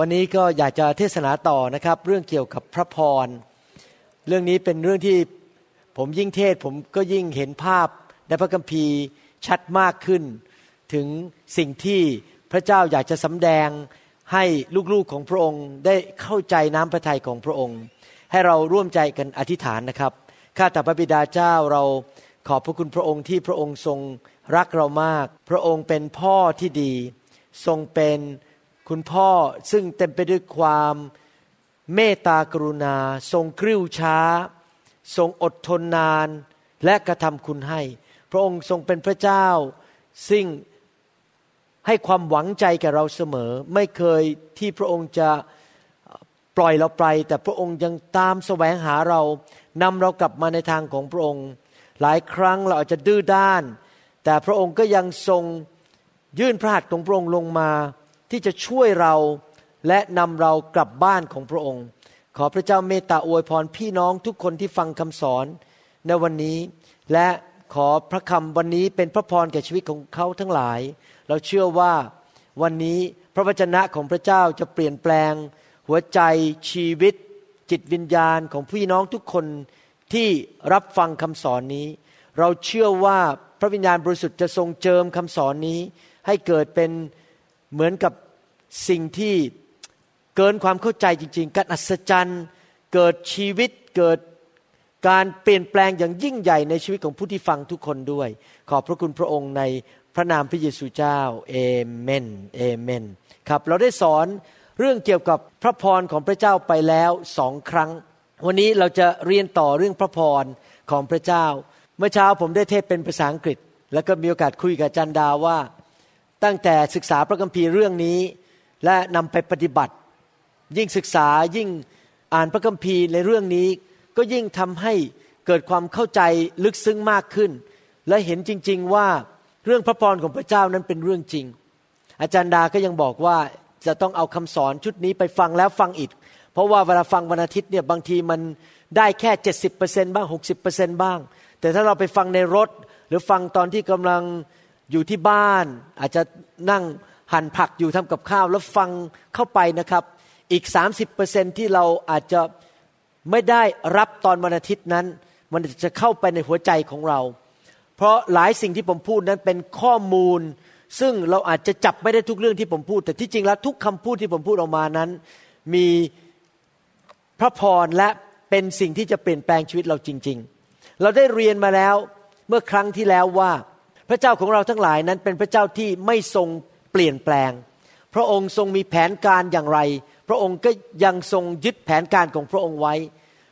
วันนี้ก็อยากจะเทศนาต่อนะครับ เรื่องเกี่ยวกับพระพร เรื่องนี้เป็นเรื่องที่ผมยิ่งเทศผมก็ยิ่งเห็นภาพในพระคัมภีร์ชัดมากขึ้น ถึงสิ่งที่พระเจ้าอยากจะสำแดงให้ลูกๆของพระองค์ได้เข้าใจน้ำพระทัยของพระองค์ ให้เราร่วมใจกันอธิษฐานนะครับข้าแต่พระบิดาเจ้าเราขอบพระคุณพระองค์ที่พระองค์ทรงรักเรามาก พระองค์เป็นพ่อที่ดี ทรงเป็น คุณพ่อซึ่งเต็มไปด้วยความเมตตากรุณา ทรงกริ้วช้า ทรงอดทนนานและกระทำคุณให้ พระองค์ทรงเป็นพระเจ้า ซึ่งให้ความหวังใจแก่เราเสมอ ไม่เคยที่พระองค์จะปล่อยเราไป แต่พระองค์ยังตามแสวงหาเรานำเรากลับมาในทางของพระองค์ หลายครั้งเราอาจจะดื้อด้าน แต่พระองค์ก็ยังทรงยื่นพระหัตถ์ของพระองค์ลงมา ที่จะช่วยเราและนำเรากลับบ้านของพระองค์ ขอพระเจ้าเมตตาอวยพรพี่น้องทุกคนที่ฟังคำสอนในวันนี้และขอพระคำวันนี้เป็นพระพรแก่ชีวิตของเขาทั้งหลาย เราเชื่อว่าวันนี้พระวจนะของพระเจ้าจะเปลี่ยนแปลง หัวใจชีวิต จิตวิญญาณของพี่น้องทุกคนที่รับฟังคำสอนนี้ เราเชื่อว่าพระวิญญาณบริสุทธิ์จะทรงเจิมคำสอนนี้ ให้เกิดเป็น เหมือนกับสิ่งที่เกินความเข้าใจจริง ๆ การอัศจรรย์ เกิดชีวิตเกิดการเปลี่ยนแปลงอย่างยิ่งใหญ่ในชีวิตของผู้ที่ฟังทุกคนด้วย ขอบพระคุณพระองค์ในพระนามพระเยซูเจ้าเอเมนเอเมนครับเราได้สอนเรื่องเกี่ยวกับพระพรของพระเจ้าไปแล้วสองครั้ง วันนี้เราจะเรียนต่อเรื่องพระพรของพระเจ้า เมื่อเช้าผมได้เทศเป็นภาษาอังกฤษ แล้วก็มีโอกาสคุยกับจันดาว่า ตั้งแต่ศึกษาพระคัมภีร์เรื่องนี้ และนำไปปฏิบัติ ยิ่งศึกษายิ่งอ่านพระคัมภีร์ในเรื่องนี้ ก็ยิ่งทำให้เกิดความเข้าใจลึกซึ้งมากขึ้น และเห็นจริง ๆว่าเรื่องพระพรของพระเจ้านั้นเป็นเรื่องจริง อาจารย์ดาก็ยังบอกว่าจะต้องเอาคำสอนชุดนี้ไปฟังแล้วฟังอีก เพราะว่าเวลาฟังวันอาทิตย์เนี่ยบางทีมันได้แค่เจ็ดสิบเปอร์เซ็นบ้างหกสิบเปอร์เซ็นบ้าง แต่ถ้าเราไปฟังในรถ หรือฟังตอนที่กำลัง อยู่ที่บ้าน อาจจะนั่งหั่นผักอยู่ทำกับข้าว แล้วฟังเข้าไปนะครับ อีก 30%ที่เราอาจจะไม่ได้รับตอนวันอาทิตย์นั้น มันจะเข้าไปในหัวใจของเรา เพราะหลายสิ่งที่ผมพูดนั้นเป็นข้อมูล ซึ่งเราอาจจะจับไม่ได้ทุกเรื่องที่ผมพูด แต่ที่จริงแล้วทุกคำพูดที่ผมพูดออกมานั้น มีพระพรและเป็นสิ่งที่จะเปลี่ยนแปลงชีวิตเราจริง ๆ เราได้เรียนมาแล้วเมื่อครั้งที่แล้วว่า พระเจ้าของเราทั้งหลายนั้นเป็นพระเจ้าที่ไม่ทรงเปลี่ยนแปลง พระองค์ทรงมีแผนการอย่างไร พระองค์ก็ยังทรงยึดแผนการของพระองค์ไว้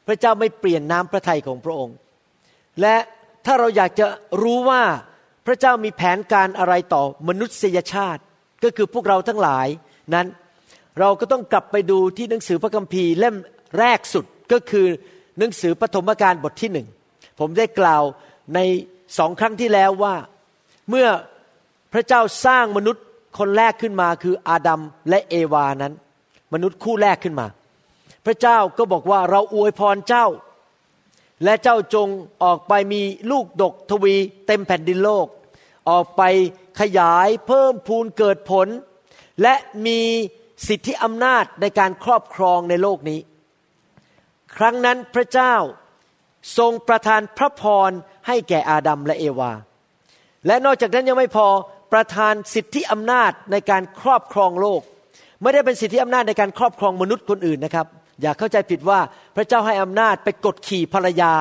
พระเจ้าไม่เปลี่ยนน้ำพระทัยของพระองค์ และถ้าเราอยากจะรู้ว่าพระเจ้ามีแผนการอะไรต่อมนุษยชาติ ก็คือพวกเราทั้งหลายนั้นเราก็ต้องกลับไปดูที่หนังสือพระคัมภีร์เล่มแรกสุดก็คือหนังสือปฐมกาลบทที่หนึ่งผมได้กล่าวในสองครั้งที่แล้วว่า เมื่อพระเจ้าสร้างมนุษย์คนแรกขึ้นมาคืออาดัมและเอวานั้น มนุษย์คู่แรกขึ้นมา พระเจ้าก็บอกว่าเราอวยพรเจ้า และเจ้าจงออกไปมีลูกดกทวี เต็มแผ่นดินโลก ออกไปขยายเพิ่มพูนเกิดผล และมีสิทธิอำนาจในการครอบครองในโลกนี้ ครั้งนั้นพระเจ้าทรงประทานพระพรให้แก่อาดัมและเอวา และนอกจากนั้นยังไม่พอประทานสิทธิอำนาจในการครอบครองโลก ไม่ได้เป็นสิทธิอำนาจในการครอบครองมนุษย์คนอื่นนะครับ อย่าเข้าใจผิดว่าพระเจ้าให้อำนาจไปกดขี่ภรรยา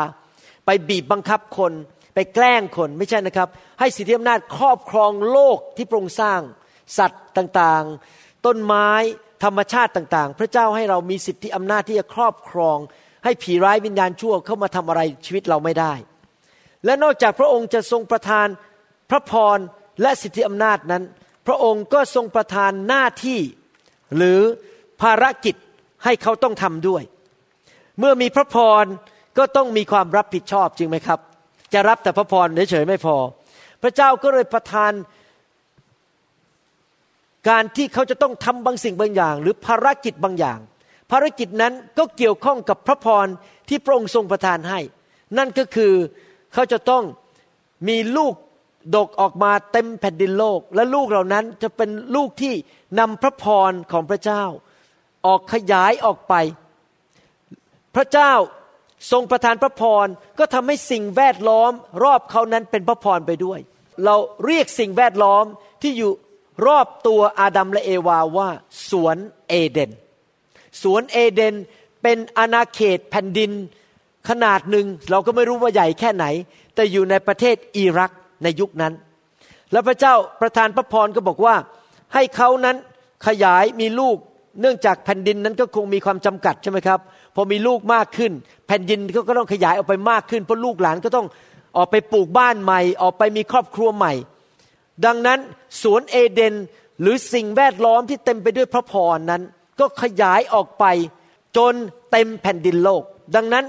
ไปบีบบังคับคน ไปแกล้งคนไม่ใช่นะครับ ให้สิทธิอำนาจครอบครองโลกที่พระองค์สร้าง สัตว์ต่างๆ ต้นไม้ธรรมชาติต่างๆ พระเจ้าให้เรามีสิทธิอำนาจที่จะครอบครอง ให้ผีร้ายวิญญาณชั่วเข้ามาทำอะไรชีวิตเราไม่ได้ และนอกจากพระองค์จะทรงประทาน พระพรและสิทธิอำนาจนั้น พระองค์ก็ทรงประทานหน้าที่ หรือภารกิจให้เขาต้องทำด้วย เมื่อมีพระพรก็ต้องมีความรับผิดชอบจริงไหมครับ จะรับแต่พระพรเฉยๆไม่พอ พระเจ้าก็เลยประทานการที่เขาจะต้องทำบางสิ่งบางอย่าง หรือภารกิจบางอย่าง ภารกิจนั้นก็เกี่ยวข้องกับพระพรที่พระองค์ทรงประทานให้ นั่นก็คือเขาจะต้องมีลูก ดกออกมาเต็มแผ่นดินโลก และลูกเหล่านั้นจะเป็นลูกที่นำพระพรของพระเจ้า ออกขยายออกไป พระเจ้าทรงประทานพระพรก็ทำให้สิ่งแวดล้อม รอบเขานั้นเป็นพระพรไปด้วย เราเรียกสิ่งแวดล้อมที่อยู่รอบตัวอาดัมและเอวาว่า สวนเอเดน สวนเอเดนเป็นอาณาเขตแผ่นดินขนาดหนึ่งเราก็ไม่รู้ว่าใหญ่แค่ไหน แต่อยู่ในประเทศอิรัก ในยุคนั้น แล้วพระเจ้าประทานพระพรก็บอกว่า ให้เขานั้นขยายมีลูก เนื่องจากแผ่นดินนั้นก็คงมีความจำกัดใช่ไหมครับ พอมีลูกมากขึ้น แผ่นดินก็ต้องขยายออกไปมากขึ้นเพราะลูกหลานก็ต้องออกไปปลูกบ้านใหม่ ออกไปมีครอบครัวใหม่ ดังนั้นสวนเอเดนหรือสิ่งแวดล้อมที่เต็มไปด้วยพระพรนั้น ก็ขยายออกไปจนเต็มแผ่นดินโลก ดังนั้น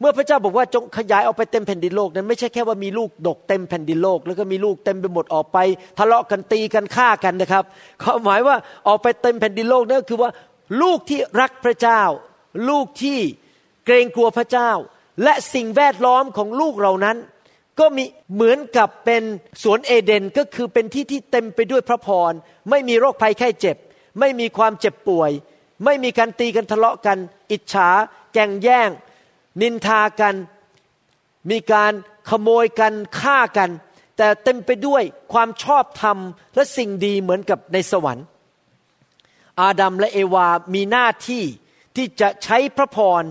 เมื่อพระเจ้าบอกว่าจงขยายออกไปเต็มแผ่นดินโลกนั้นไม่ใช่แค่ว่ามีลูกดกเต็มแผ่นดินโลก แล้วก็มีลูกเต็มไปหมดออกไป ทะเลาะกันตีกันฆ่ากันนะครับเขาหมายว่าออกไปเต็มแผ่นดินโลกนั่นคือว่าลูกที่รักพระเจ้า ลูกที่เกรงกลัวพระเจ้า และสิ่งแวดล้อมของลูกเหล่านั้น ก็มีเหมือนกับเป็นสวนเอเดนก็คือเป็นที่ที่เต็มไปด้วยพระพรไม่มีโรคภัยไข้เจ็บ ไม่มีความเจ็บป่วย ไม่มีการตีกันทะเลาะกัน อิจฉาแก่งแย่ง นินทากัน มีการขโมยกันฆ่ากัน แต่เต็มไปด้วยความชอบธรรมและสิ่งดีเหมือนกับในสวรรค์ อาดัมและเอวา มีหน้าที่ที่จะใช้พระพร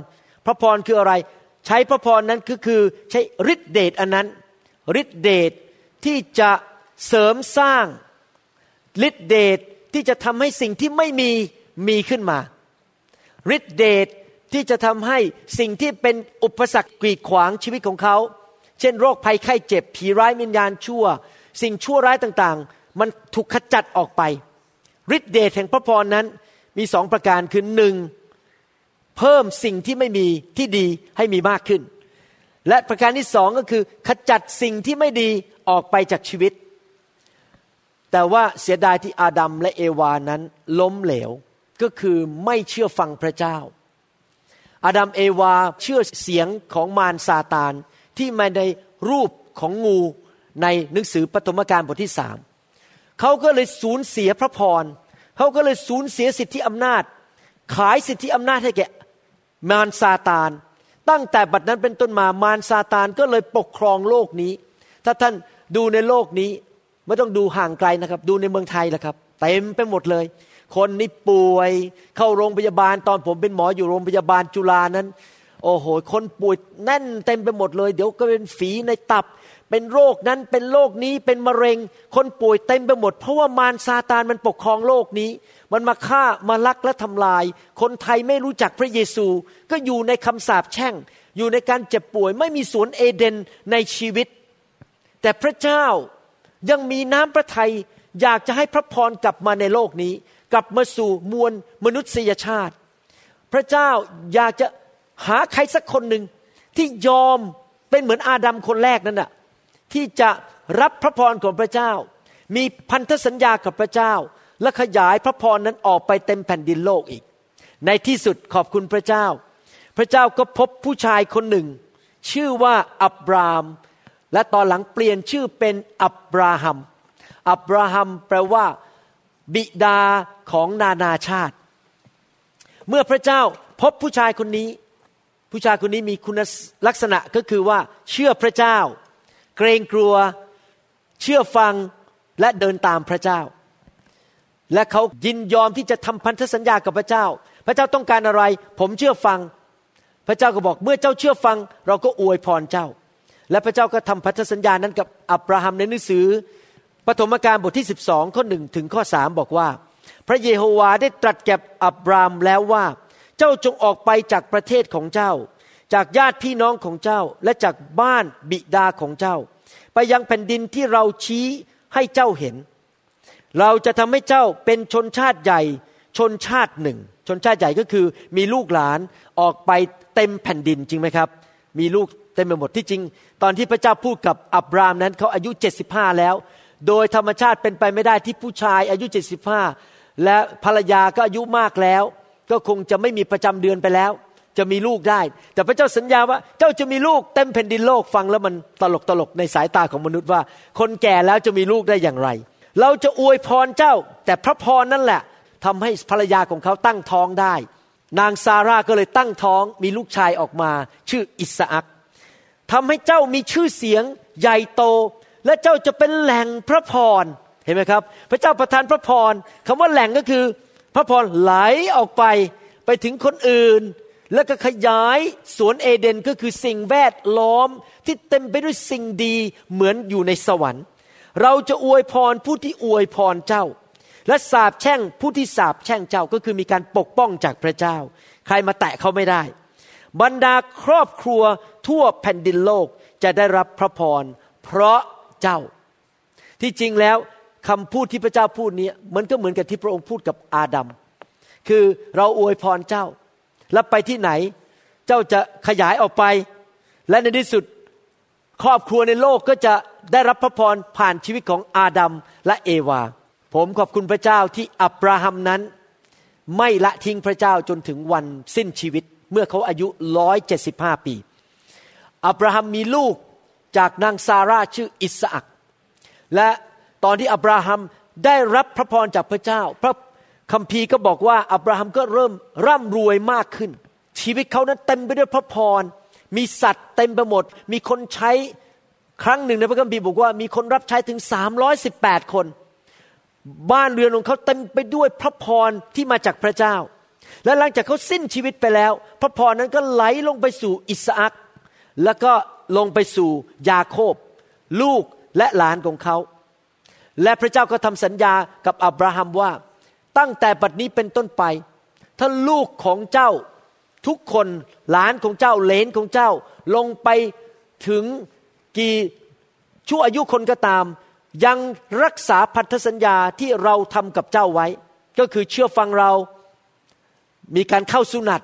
พระพรคืออะไร ใช้พระพรนั้นก็คือใช้ฤทธิเดชอันนั้นฤทธิเดชที่จะเสริมสร้างฤทธิเดชที่จะทำให้สิ่งที่ไม่มีมีขึ้นมาฤทธิเดช ที่จะทำให้สิ่งที่เป็นอุปสรรคกีดขวางชีวิตของเขา เช่นโรคภัยไข้เจ็บผีร้ายวิญญาณชั่ว สิ่งชั่วร้ายต่างๆ มันถูกขจัดออกไปฤทธิเดชแห่งพระพรนั้นมีสองประการคือหนึ่งเพิ่มสิ่งที่ไม่มีที่ดีให้มีมากขึ้น และประการที่สองก็คือขจัดสิ่งที่ไม่ดีออกไปจากชีวิต แต่ว่าเสียดายที่อาดัมและเอวานั้นล้มเหลวก็คือไม่เชื่อฟังพระเจ้า อาดัมเอวาเชื่อเสียงของมารซาตานที่มาในรูปของงูในหนังสือปฐมกาลบทที่สามเขาก็เลยสูญเสียพระพรเขาก็เลยสูญเสียสิทธิอำนาจ ขายสิทธิอำนาจให้แก่มารซาตาน ตั้งแต่บัดนั้นเป็นต้นมามารซาตานก็เลยปกครองโลกนี้ ถ้าท่านดูในโลกนี้ไม่ต้องดูห่างไกลนะครับ ดูในเมืองไทยแหละครับเต็มไปหมดเลย คนนี่ป่วย เข้าโรงพยาบาลตอนผมเป็นหมออยู่โรงพยาบาลจุฬานั้น โอ้โห คนป่วยแน่นเต็มไปหมดเลย เดี๋ยวก็เป็นฝีในตับ เป็นโรคนั้นเป็นโรคนี้เป็นมะเร็ง คนป่วยเต็มไปหมด เพราะว่ามารซาตานมันปกครองโลกนี้ มันมาฆ่ามาลักและทำลาย คนไทยไม่รู้จักพระเยซู ก็อยู่ในคำสาปแช่ง อยู่ในการเจ็บป่วยไม่มีสวนเอเดนในชีวิต แต่พระเจ้ายังมีน้ำพระทัยอยากจะให้พระพรกลับมาในโลกนี้ กลับมาสู่มวลมนุษยชาติ พระเจ้าอยากจะหาใครสักคนหนึ่งที่ยอมเป็นเหมือนอาดัมคนแรกนั่นน่ะที่จะรับพระพรของพระเจ้า มีพันธสัญญากับพระเจ้า และขยายพระพรนั้นออกไปเต็มแผ่นดินโลกอีก ในที่สุดขอบคุณพระเจ้า พระเจ้าก็พบผู้ชายคนหนึ่ง ชื่อว่าอับราม และตอนหลังเปลี่ยนชื่อเป็นอับราฮัมอับราฮัมแปลว่า บิดาของนานาชาติ เมื่อพระเจ้าพบผู้ชายคนนี้ ผู้ชายคนนี้มีคุณลักษณะก็คือว่าเชื่อพระเจ้า เกรงกลัวเชื่อฟังและเดินตามพระเจ้า และเขายินยอมที่จะทำพันธสัญญากับพระเจ้า พระเจ้าต้องการอะไร ผมเชื่อฟัง พระเจ้าก็บอกเมื่อเจ้าเชื่อฟัง เราก็อวยพรเจ้า และพระเจ้าก็ทำพันธสัญญานั้นกับอับราฮัมในหนังสือ ปฐมกาลบทที่ 12 ข้อหนึ่งถึงข้อสามบอกว่า พระเยโฮวาได้ตรัสแก่อับรามแล้วว่า เจ้าจงออกไปจากประเทศของเจ้า จากญาติพี่น้องของเจ้า และจากบ้านบิดาของเจ้า ไปยังแผ่นดินที่เราชี้ให้เจ้าเห็น เราจะทำให้เจ้าเป็นชนชาติใหญ่ ชนชาติหนึ่ง ชนชาติใหญ่ก็คือ มีลูกหลานออกไปเต็มแผ่นดินจริงไหมครับ มีลูกเต็มไปหมดที่จริง ตอนที่พระเจ้าพูดกับอับรามนั้นเขาอายุ75แล้ว โดยธรรมชาติเป็นไปไม่ได้ที่ผู้ชายอายุ 75 และภรรยาก็อายุมากแล้ว ก็คงจะไม่มีประจำเดือนไปแล้ว จะมีลูกได้ แต่พระเจ้าสัญญาว่าเจ้าจะมีลูกเต็มแผ่นดินโลกฟังแล้วมันตลกตลกในสายตาของมนุษย์ว่า คนแก่แล้วจะมีลูกได้อย่างไร เราจะอวยพรเจ้า แต่พระพรนั่นแหละทำให้ภรรยาของเขาตั้งท้องได้ นางซาร่าก็เลยตั้งท้องมีลูกชายออกมา ชื่ออิสอักทำให้เจ้ามีชื่อเสียงใหญ่โต และเจ้าจะเป็นแหล่งพระพรเห็นไหมครับ พระเจ้าประทานพระพรคำว่าแหล่งก็คือ พระพรไหลออกไปไปถึงคนอื่น แล้วก็ขยายสวนเอเดนก็คือสิ่งแวดล้อมที่เต็มไปด้วยสิ่งดีเหมือนอยู่ในสวรรค์ เราจะอวยพรผู้ที่อวยพรเจ้า และสาบแช่งผู้ที่สาบแช่งเจ้าก็คือมีการปกป้องจากพระเจ้า ใครมาแตะเขาไม่ได้ บรรดาครอบครัวทั่วแผ่นดินโลกจะได้รับพระพรเพราะ เจ้า ที่จริงแล้วคำพูดที่พระเจ้าพูดนี้มันก็เหมือนกับที่พระองค์พูดกับอาดัมคือเราอวยพรเจ้า แล้วไปที่ไหน เจ้าจะขยายออกไป และในที่สุดครอบครัวในโลกก็จะได้รับพระพรผ่านชีวิตของอาดัมและเอวา ผมขอบคุณพระเจ้าที่อับราฮัมนั้น ไม่ละทิ้งพระเจ้าจนถึงวันสิ้นชีวิต เมื่อเขาอายุร้อยเจ็ดสิบห้าปี อับราฮัมมีลูก จากนางซาร่าชื่ออิสอักและตอนที่อับราฮัมได้รับพระพรจากพระเจ้า พระคัมภีร์ก็บอกว่าอับราฮัมก็เริ่มร่ำรวยมากขึ้น ชีวิตเขานั้นเต็มไปด้วยพระพร มีสัตว์เต็มไปหมด มีคนใช้ครั้งหนึ่งในพระคัมภีร์บอกว่ามีคนรับใช้ถึง 318 คน บ้านเรือนของเขาเต็มไปด้วยพระพรที่มาจากพระเจ้า และหลังจากเขาสิ้นชีวิตไปแล้ว พระพรนั้นก็ไหลลงไปสู่อิสอักแล้วก็ ลงไปสู่ยาโคบ ลูกและหลานของเขา และพระเจ้าก็ทำสัญญากับอับราฮัมว่า ตั้งแต่บัดนี้เป็นต้นไป ถ้าลูกของเจ้าทุกคนหลานของเจ้าเลนของเจ้า ลงไปถึงกี่ชั่วอายุคนก็ตาม ยังรักษาพันธสัญญาที่เราทำกับเจ้าไว้ ก็คือเชื่อฟังเรามีการเข้าสุนัต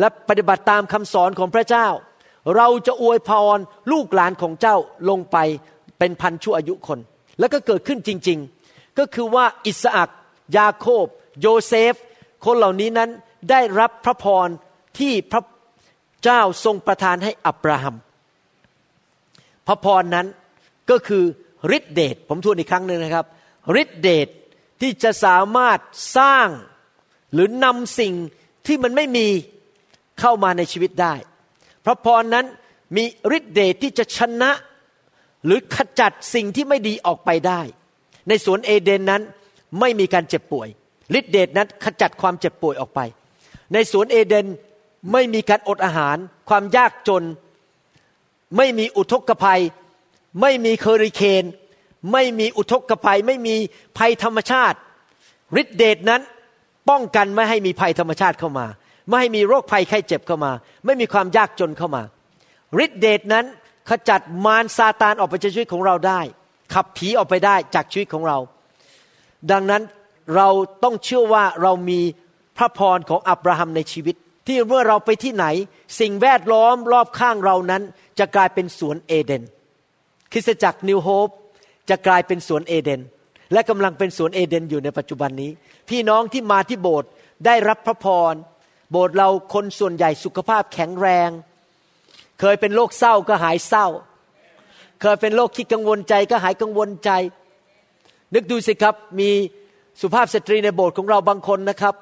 และปฏิบัติตามคำสอนของพระเจ้า เราจะอวยพรลูกหลานของเจ้าลงไปเป็นพันชั่วอายุคน แล้วก็เกิดขึ้นจริง ๆ ก็คือว่าอิสอักยาโคบ โยเซฟ คนเหล่านี้นั้นได้รับพระพรที่พระเจ้าทรงประทานให้อับราฮัม พระพรนั้นก็คือฤทธิเดชผมทวนอีกครั้งหนึ่งนะครับฤทธิเดชที่จะสามารถสร้างหรือนำสิ่งที่มันไม่มีเข้ามาในชีวิตได้ พระพรนั้นมีฤทธิเดชที่จะชนะ หรือขจัดสิ่งที่ไม่ดีออกไปได้ ในสวนเอเดนนั้นไม่มีการเจ็บป่วยฤทธิเดชนั้นขจัดความเจ็บป่วยออกไป ในสวนเอเดนไม่มีการอดอาหาร ความยากจน ไม่มีอุทกภัย ไม่มีเคอริเคน ไม่มีอุทกภัย ไม่มีภัยธรรมชาติฤทธิเดชนั้นป้องกันไม่ให้มีภัยธรรมชาติเข้ามา ไม่ให้มีโรคภัยไข้เจ็บเข้ามา ไม่มีความยากจนเข้ามาฤทธิเดชนั้นขจัดมารซาตานออกไปจากชีวิตของเราได้ ขับผีออกไปได้จากชีวิตของเรา ดังนั้นเราต้องเชื่อว่าเรามีพระพรของอับราฮัมในชีวิต ที่เมื่อเราไปที่ไหน สิ่งแวดล้อมรอบข้างเรานั้น จะกลายเป็นสวนเอเดน คริสตจักรนิวโฮปจะกลายเป็นสวนเอเดน และกำลังเป็นสวนเอเดนอยู่ในปัจจุบันนี้ พี่น้องที่มาที่โบสถ์ได้รับพระพร โบสถ์เราคนส่วนใหญ่สุขภาพแข็งแรง เคยเป็นโรคเศร้าก็หายเศร้า เคยเป็นโรคคิดกังวลใจก็หายกังวลใจ นึกดูสิครับมีสุภาพสตรีในโบสถ์ของเราบางคนนะครับ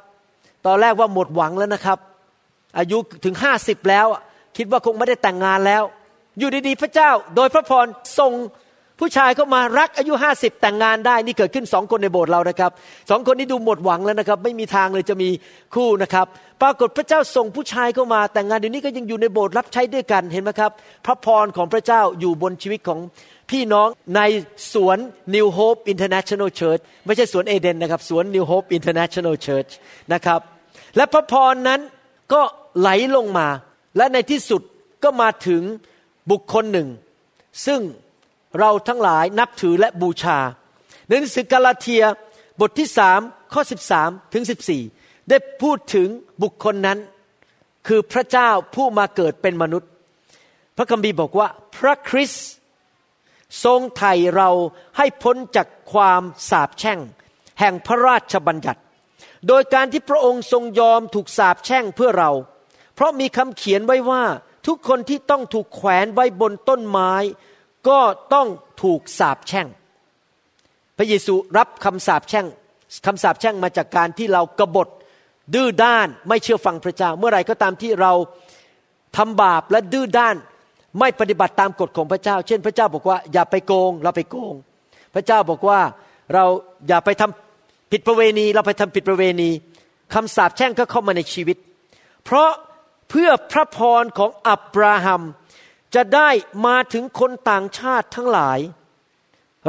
ตอนแรกว่าหมดหวังแล้วนะครับ อายุถึงห้าสิบแล้ว คิดว่าคงไม่ได้แต่งงานแล้ว อยู่ดีๆพระเจ้า โดยพระพรทรงผู้ชายเข้ามารักอายุห้าสิบแต่งงานได้นี่เกิดขึ้นสองคนในโบสถ์เรานะครับสองคนนี้ดูหมดหวังแล้วนะครับ ไม่มีทางเลยจะมีคู่นะครับ ปรากฏพระเจ้าส่งผู้ชายเข้ามา แต่งงานเดี๋ยวนี้ก็ยังอยู่ในโบสถ์รับใช้ด้วยกันเห็นไหมครับ พระพรของพระเจ้าอยู่บนชีวิตของพี่น้องในสวน New Hope International Church ไม่ใช่สวนเอเดนนะครับ สวน New Hope International Church นะครับ และพระพรนั้นก็ไหลลงมา และในที่สุดก็มาถึงบุคคลหนึ่ง ซึ่งเราทั้งหลายนับถือและบูชาในหนังสือกาลาเทียบทที่สามข้อ 13 ถึง 14 ได้พูดถึงบุคคลนั้น คือพระเจ้าผู้มาเกิดเป็นมนุษย์ พระคัมภีร์บอกว่า พระคริสต์ทรงไถ่เราให้พ้นจากความสาปแช่ง แห่งพระราชบัญญัติ โดยการที่พระองค์ทรงยอมถูกสาปแช่งเพื่อเรา เพราะมีคำเขียนไว้ว่าทุกคนที่ต้องถูกแขวนไว้บนต้นไม้ ก็ต้องถูกสาปแช่ง พระเยซูรับคำสาปแช่งคำสาปแช่งมาจากการที่เรากบฏ ดื้อด้านไม่เชื่อฟังพระเจ้า เมื่อไรก็ตามที่เราทำบาปและดื้อด้านไม่ปฏิบัติตามกฎของพระเจ้า เช่น พระเจ้าบอกว่าอย่าไปโกง เราไปโกง พระเจ้าบอกว่าเราอย่าไปทำผิดประเวณี เราไปทำผิดประเวณีคำสาปแช่งก็เข้ามาในชีวิต เพราะเพื่อพระพรของอับราฮัมจะได้มาถึงคนต่างชาติทั้งหลาย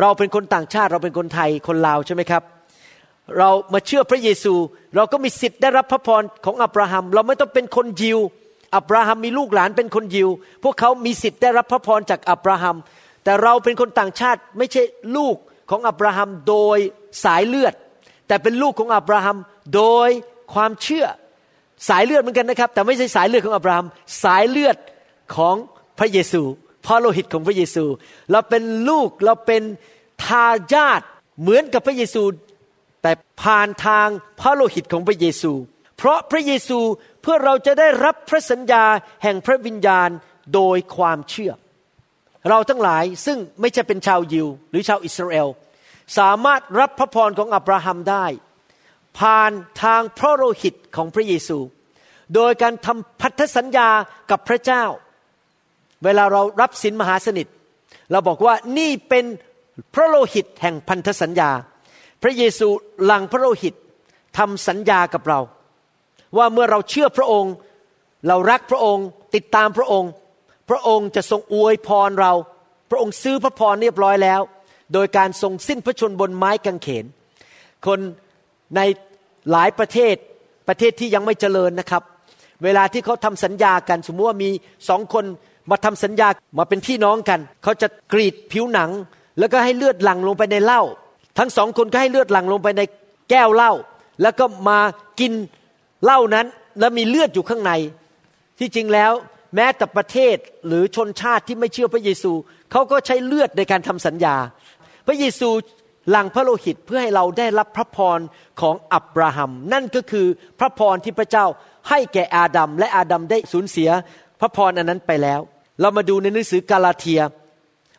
เราเป็นคนต่างชาติเราเป็นคนไทยคนลาวใช่ไหมครับ เรามาเชื่อพระเยซู เราก็มีสิทธิ์ได้รับพระพรของอับราฮัม เราไม่ต้องเป็นคนยิว อับราฮัมมีลูกหลานเป็นคนยิว พวกเขามีสิทธิ์ได้รับพระพรจากอับราฮัม แต่เราเป็นคนต่างชาติไม่ใช่ลูกของอับราฮัมโดยสายเลือด แต่เป็นลูกของอับราฮัมโดยความเชื่อสายเลือดเหมือนกันนะครับ แต่ไม่ใช่สายเลือดของอับราฮัมสายเลือดของพระเยซูพ่อโลหิตของพระเยซู เราเป็นลูกเราเป็นทายาทเหมือนกับพระเยซู แต่ผ่านทางพระโลหิตของพระเยซู เพราะพระเยซูเพื่อเราจะได้รับพระสัญญาแห่งพระวิญญาณโดยความเชื่อ เราทั้งหลายซึ่งไม่ใช่เป็นชาวยิว หรือชาวอิสราเอล สามารถรับพระพรของอับราฮัมได้ ผ่านทางพระโลหิตของพระเยซู โดยการทำพันธสัญญากับพระเจ้า เวลาเรารับสินมหาสนิท เราบอกว่านี่เป็นพระโลหิตแห่งพันธสัญญา พระเยซูหลังพระโลหิตทำสัญญากับเรา ว่าเมื่อเราเชื่อพระองค์ เรารักพระองค์ ติดตามพระองค์ พระองค์จะทรงอวยพรเรา พระองค์ซื้อพระพรเรียบร้อยแล้ว โดยการทรงสิ้นพระชนบนไม้กางเขน คนในหลายประเทศประเทศที่ยังไม่เจริญนะครับ เวลาที่เขาทำสัญญากัน สมมติว่ามีสองคนมาทำสัญญามาเป็นพี่น้องกัน เขาจะกรีดผิวหนัง แล้วก็ให้เลือดหลั่งลงไปในเหล้า ทั้งสองคนก็ให้เลือดหลั่งลงไปในแก้วเหล้าแล้วก็มากินเหล้านั้น แล้วมีเลือดอยู่ข้างใน ที่จริงแล้วแม้แต่ประเทศหรือชนชาติที่ไม่เชื่อพระเยซูเขาก็ใช้เลือดในการทำสัญญา พระเยซูหลังพระโลหิตเพื่อให้เราได้รับพระพรของอับราฮัม นั่นก็คือพระพรที่พระเจ้าให้แก่อาดัมและอาดัมได้สูญเสีย พระพรอันนั้นไปแล้ว เรามาดูในหนังสือกาลาเทีย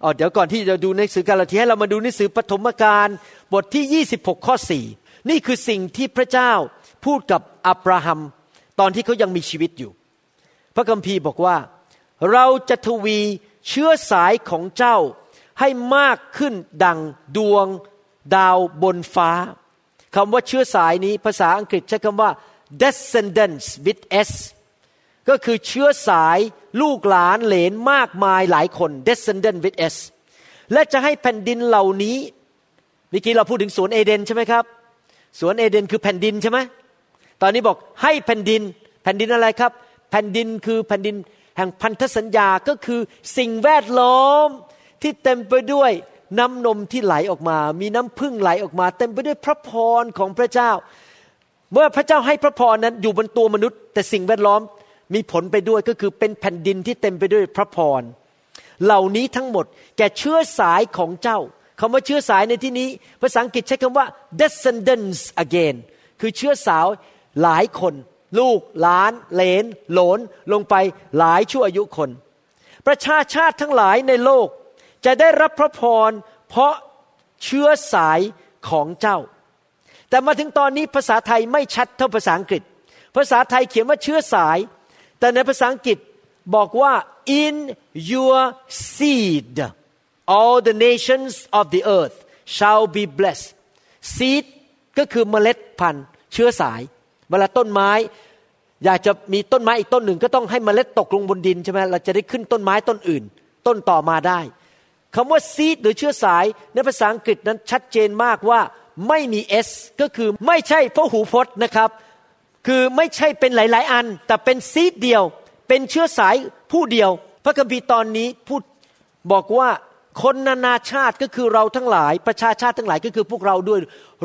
อ๋อเดี๋ยวก่อนที่จะดูหนังสือกาลาเทียให้เรามาดูหนังสือปฐมกาลบทที่ 26 ข้อ 4 นี่คือสิ่งที่พระเจ้าพูดกับอับราฮัม ตอนที่เขายังมีชีวิตอยู่ พระคัมภีร์บอกว่า เราจะทวีเชื้อสายของเจ้าให้มากขึ้นดังดวงดาวบนฟ้าคำว่าเชื้อสายนี้ภาษาอังกฤษใช้คำว่า descendants with s ก็คือเชื้อสายลูกหลานเหลนมากมายหลายคน descendant with s และจะให้แผ่นดินเหล่านี้เมื่อกี้เราพูดถึงสวนเอเดนใช่ไหมครับ สวนเอเดนคือแผ่นดินใช่ไหมตอนนี้บอกให้แผ่นดิน แผ่นดินอะไรครับ แผ่นดินคือแผ่นดินแห่งพันธสัญญาก็คือสิ่งแวดล้อมที่เต็มไปด้วยน้ำนมที่ไหลออกมา มีน้ำพึ่งไหลออกมา เต็มไปด้วยพระพรของพระเจ้า เมื่อพระเจ้าให้พระพรนั้นอยู่บนตัวมนุษย์ แต่สิ่งแวดล้อม มีผลไปด้วยก็คือเป็นแผ่นดินที่เต็มไปด้วยพระพร เหล่านี้ทั้งหมดแก่เชื้อสายของเจ้าคำว่าเชื้อสายในที่นี้ ภาษาอังกฤษใช้คำว่า descendants again คือเชื้อสาวหลายคน ลูกหลาน เลน หลนลงไปหลายชั่วอายุคน ประชาชาติทั้งหลายในโลก จะได้รับพระพร เพราะเชื้อสายของเจ้า แต่มาถึงตอนนี้ภาษาไทยไม่ชัดเท่าภาษาอังกฤษ ภาษาไทยเขียนว่าเชื้อสาย แต่ในภาษาอังกฤษบอกว่า in your seed all the nations of the earth shall be blessed seed ก็คือเมล็ดพันธุ์เชื้อสาย เวลาต้นไม้ อยากจะมีต้นไม้อีกต้นหนึ่ง ก็ต้องให้เมล็ดตกลงบนดินใช่ไหมเราจะได้ขึ้นต้นไม้ต้นอื่น ต้นต่อมาได้คำว่าซีดหรือเชื้อสายในภาษาอังกฤษนั้นชัดเจนมากว่าไม่มีเอสก็คือไม่ใช่พระหูพจน์นะครับ คือไม่ใช่เป็นหลาย ๆ อัน แต่เป็นซีดเดียว เป็นเชื้อสายผู้เดียว พระคัมภีร์ตอนนี้พูดบอกว่าคนนานาชาติก็คือเราทั้งหลาย ประชาชาติทั้งหลายก็คือพวกเราด้วย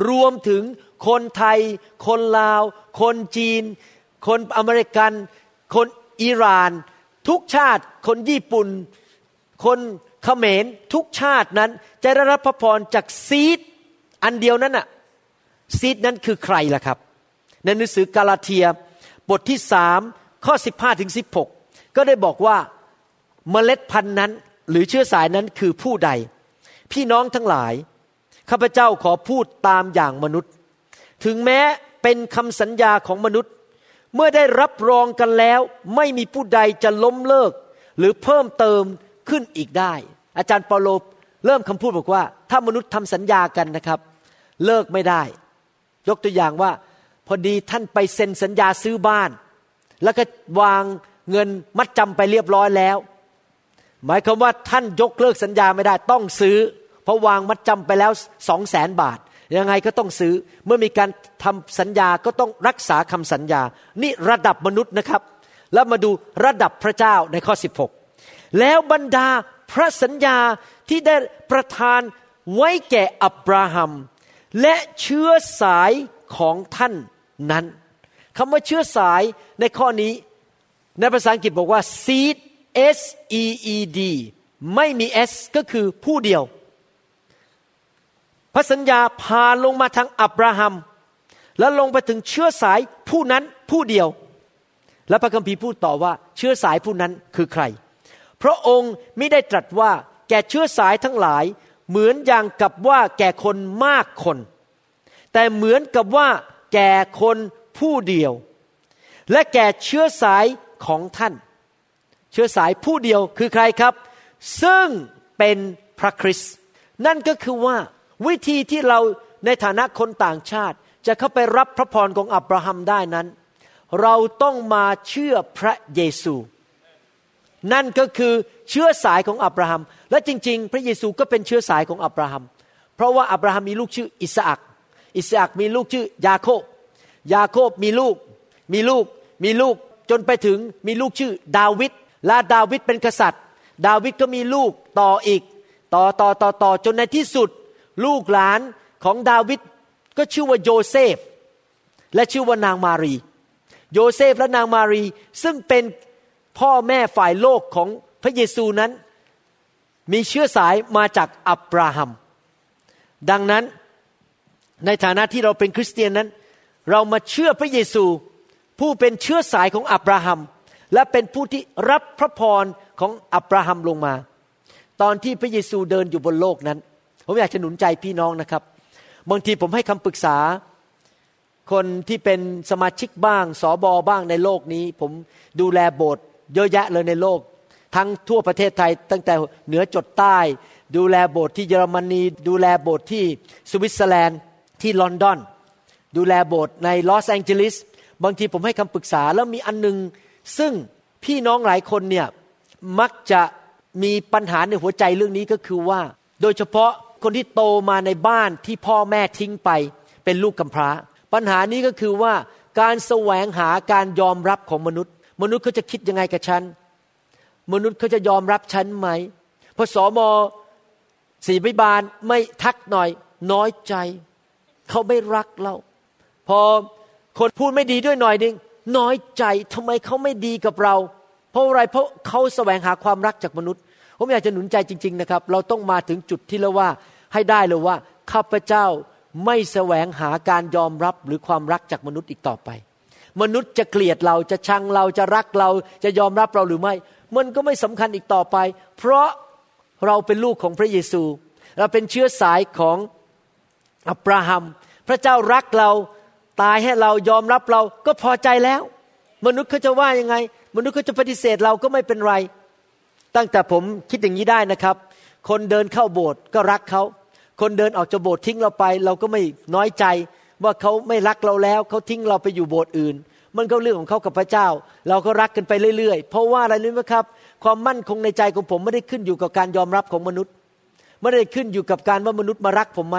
รวมถึงคนไทย คนลาว คนจีน คนอเมริกัน คนอิหร่าน ทุกชาติ คนญี่ปุ่น คนเขมรทุกชาตินั้นจะได้รับพระพรจากซีดอันเดียวนั้นน่ะซีดนั้นคือใครล่ะครับ ในหนังสือกาลาเทียบทที่สามข้อ 15ถึง16 ก็ได้บอกว่าเมล็ดพันธุ์นั้นหรือเชื้อสายนั้นคือผู้ใด พี่น้องทั้งหลายข้าพเจ้าขอพูดตามอย่างมนุษย์ ถึงแม้เป็นคำสัญญาของมนุษย์ เมื่อได้รับรองกันแล้ว ไม่มีผู้ใดจะล้มเลิก หรือเพิ่มเติมขึ้นอีกได้ อาจารย์เปาโลเริ่มคำพูดบอกว่า ถ้ามนุษย์ทำสัญญากันนะครับ เลิกไม่ได้ ยกตัวอย่างว่า พอดีท่านไปเซ็นสัญญาซื้อบ้าน แล้วก็วางเงินมัดจำไปเรียบร้อยแล้ว หมายความว่าท่านยกเลิกสัญญาไม่ได้ต้องซื้อ เพราะวางมัดจำไปแล้วสองแสนบาท ยังไงก็ต้องซื้อ เมื่อมีการทำสัญญาก็ต้องรักษาคำสัญญา นี่ระดับมนุษย์นะครับ แล้วมาดูระดับพระเจ้าในข้อ 16 แล้วบรรดาพระสัญญาที่ได้ประทานไว้แก่อับราฮัม และเชื้อสายของท่าน นั้นคำว่าเชื้อสายในข้อนี้ ในภาษาอังกฤษบอกว่า seed S E E D ไม่มี S ก็คือผู้เดียว พระสัญญาพาลงมาทางอับราฮัม แล้วลงไปถึงเชื้อสายผู้นั้นผู้เดียว และพระคัมภีร์พูดต่อว่าเชื้อสายผู้นั้นคือใคร พระองค์ไม่ได้ตรัสว่าแก่เชื้อสายทั้งหลายเหมือนอย่างกับว่าแก่คนมากคน แต่เหมือนกับว่า แก่คนผู้เดียว และแก่เชื้อสายของท่าน เชื้อสายผู้เดียวคือใครครับ ซึ่งเป็นพระคริสต์นั่นก็คือว่าวิธีที่เราในฐานะคนต่างชาติ จะเข้าไปรับพระพรของอับราฮัมได้นั้น เราต้องมาเชื่อพระเยซู นั่นก็คือเชื้อสายของอับราฮัมและจริง ๆ พระเยซูก็เป็นเชื้อสายของอับราฮัมเพราะว่าอับราฮัมมีลูกชื่ออิสอัก อิสอักมีลูกชื่อยาโคบ ยาโคบมีลูก มีลูก มีลูก จนไปถึงมีลูกชื่อดาวิด และดาวิดเป็นกษัตริย์ ดาวิดก็มีลูกต่ออีก ต่อต่อต่อต่อจนในที่สุด ลูกหลานของดาวิดก็ชื่อว่าโยเซฟ และชื่อว่านางมารี โยเซฟและนางมารี ซึ่งเป็นพ่อแม่ฝ่ายโลกของพระเยซูนั้น มีเชื้อสายมาจากอับราฮัม ดังนั้น ในฐานะที่เราเป็นคริสเตียนนั้น เรามาเชื่อพระเยซู ผู้เป็นเชื้อสายของอับราฮัม และเป็นผู้ที่รับพระพรของอับราฮัมลงมา ตอนที่พระเยซูเดินอยู่บนโลกนั้น ผมอยากจะหนุนใจพี่น้องนะครับ บางทีผมให้คำปรึกษา คนที่เป็นสมาชิกบ้างสอบอบ้างในโลกนี้ ผมดูแลโบสถ์เยอะแยะเลยในโลก ทั้งทั่วประเทศไทยตั้งแต่เหนือจดใต้ ดูแลโบสถ์ที่เยอรมนี ดูแลโบสถ์ที่สวิตเซอร์แลนด์ ที่ลอนดอน ดูแลโบสถ์ในลอสแองเจลิสบางทีผมให้คำปรึกษาแล้วมีอันนึง ซึ่งพี่น้องหลายคนเนี่ยมักจะมีปัญหาในหัวใจเรื่องนี้ก็คือว่า โดยเฉพาะคนที่โตมาในบ้านที่พ่อแม่ทิ้งไปเป็นลูกกำพร้า ปัญหานี้ก็คือว่าการแสวงหาการยอมรับของมนุษย์ มนุษย์เขาจะคิดยังไงกับฉัน มนุษย์เขาจะยอมรับฉันไหมพอสอมอสีพิบาลไม่ทักหน่อย น้อยใจ เขาไม่รักเรา พอคนพูดไม่ดีด้วยหน่อยนึงน้อยใจทำไมเขาไม่ดีกับเรา เพราะอะไรเพราะเขาแสวงหาความรักจากมนุษย์ผมอยากจะหนุนใจจริง ๆนะครับ เราต้องมาถึงจุดที่เราว่าให้ได้เลยว่าข้าพเจ้าไม่แสวงหาการยอมรับหรือความรักจากมนุษย์อีกต่อไป มนุษย์จะเกลียดเราจะชังเราจะรักเราจะยอมรับเราหรือไม่ มันก็ไม่สำคัญอีกต่อไป เพราะเราเป็นลูกของพระเยซู เราเป็นเชื้อสายของอับราฮัม พระเจ้ารักเราตายให้เรายอมรับเราก็พอใจแล้ว มนุษย์เขาจะว่ายังไง มนุษย์เขาจะปฏิเสธเราก็ไม่เป็นไร ตั้งแต่ผมคิดอย่างนี้ได้นะครับ คนเดินเข้าโบสถ์ก็รักเขา คนเดินออกจากโบสถ์ทิ้งเราไป เราก็ไม่น้อยใจว่าเขาไม่รักเราแล้วเขาทิ้งเราไปอยู่โบสถ์อื่น มันก็เรื่องของเขากับพระเจ้า เราก็รักกันไปเรื่อยๆ เพราะว่าอะไรรู้ไหมครับ ความมั่นคงในใจของผมไม่ได้ขึ้นอยู่กับการยอมรับของมนุษย์ ไม่ได้ขึ้นอยู่กับการว่ามนุษย์มารักผมไหม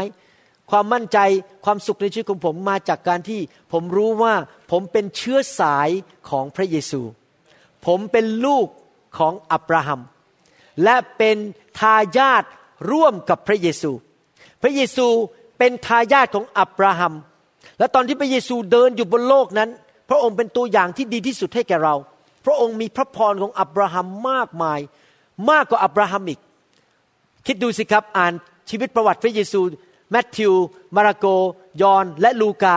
ความมั่นใจความสุขในชีวิตของผมมาจากการที่ผมรู้ว่าผมเป็นเชื้อสายของพระเยซู ผมเป็นลูกของอับราฮัม และเป็นทายาทร่วมกับพระเยซู พระเยซูเป็นทายาทของอับราฮัม และตอนที่พระเยซูเดินอยู่บนโลกนั้น พระองค์เป็นตัวอย่างที่ดีที่สุดให้แก่เรา พระองค์มีพระพรของอับราฮัมมากมาย มากกว่าอับราฮัมอีก คิดดูสิครับอ่านชีวิตประวัติพระเยซู แมทธิว มาระโก ยอน และลูกา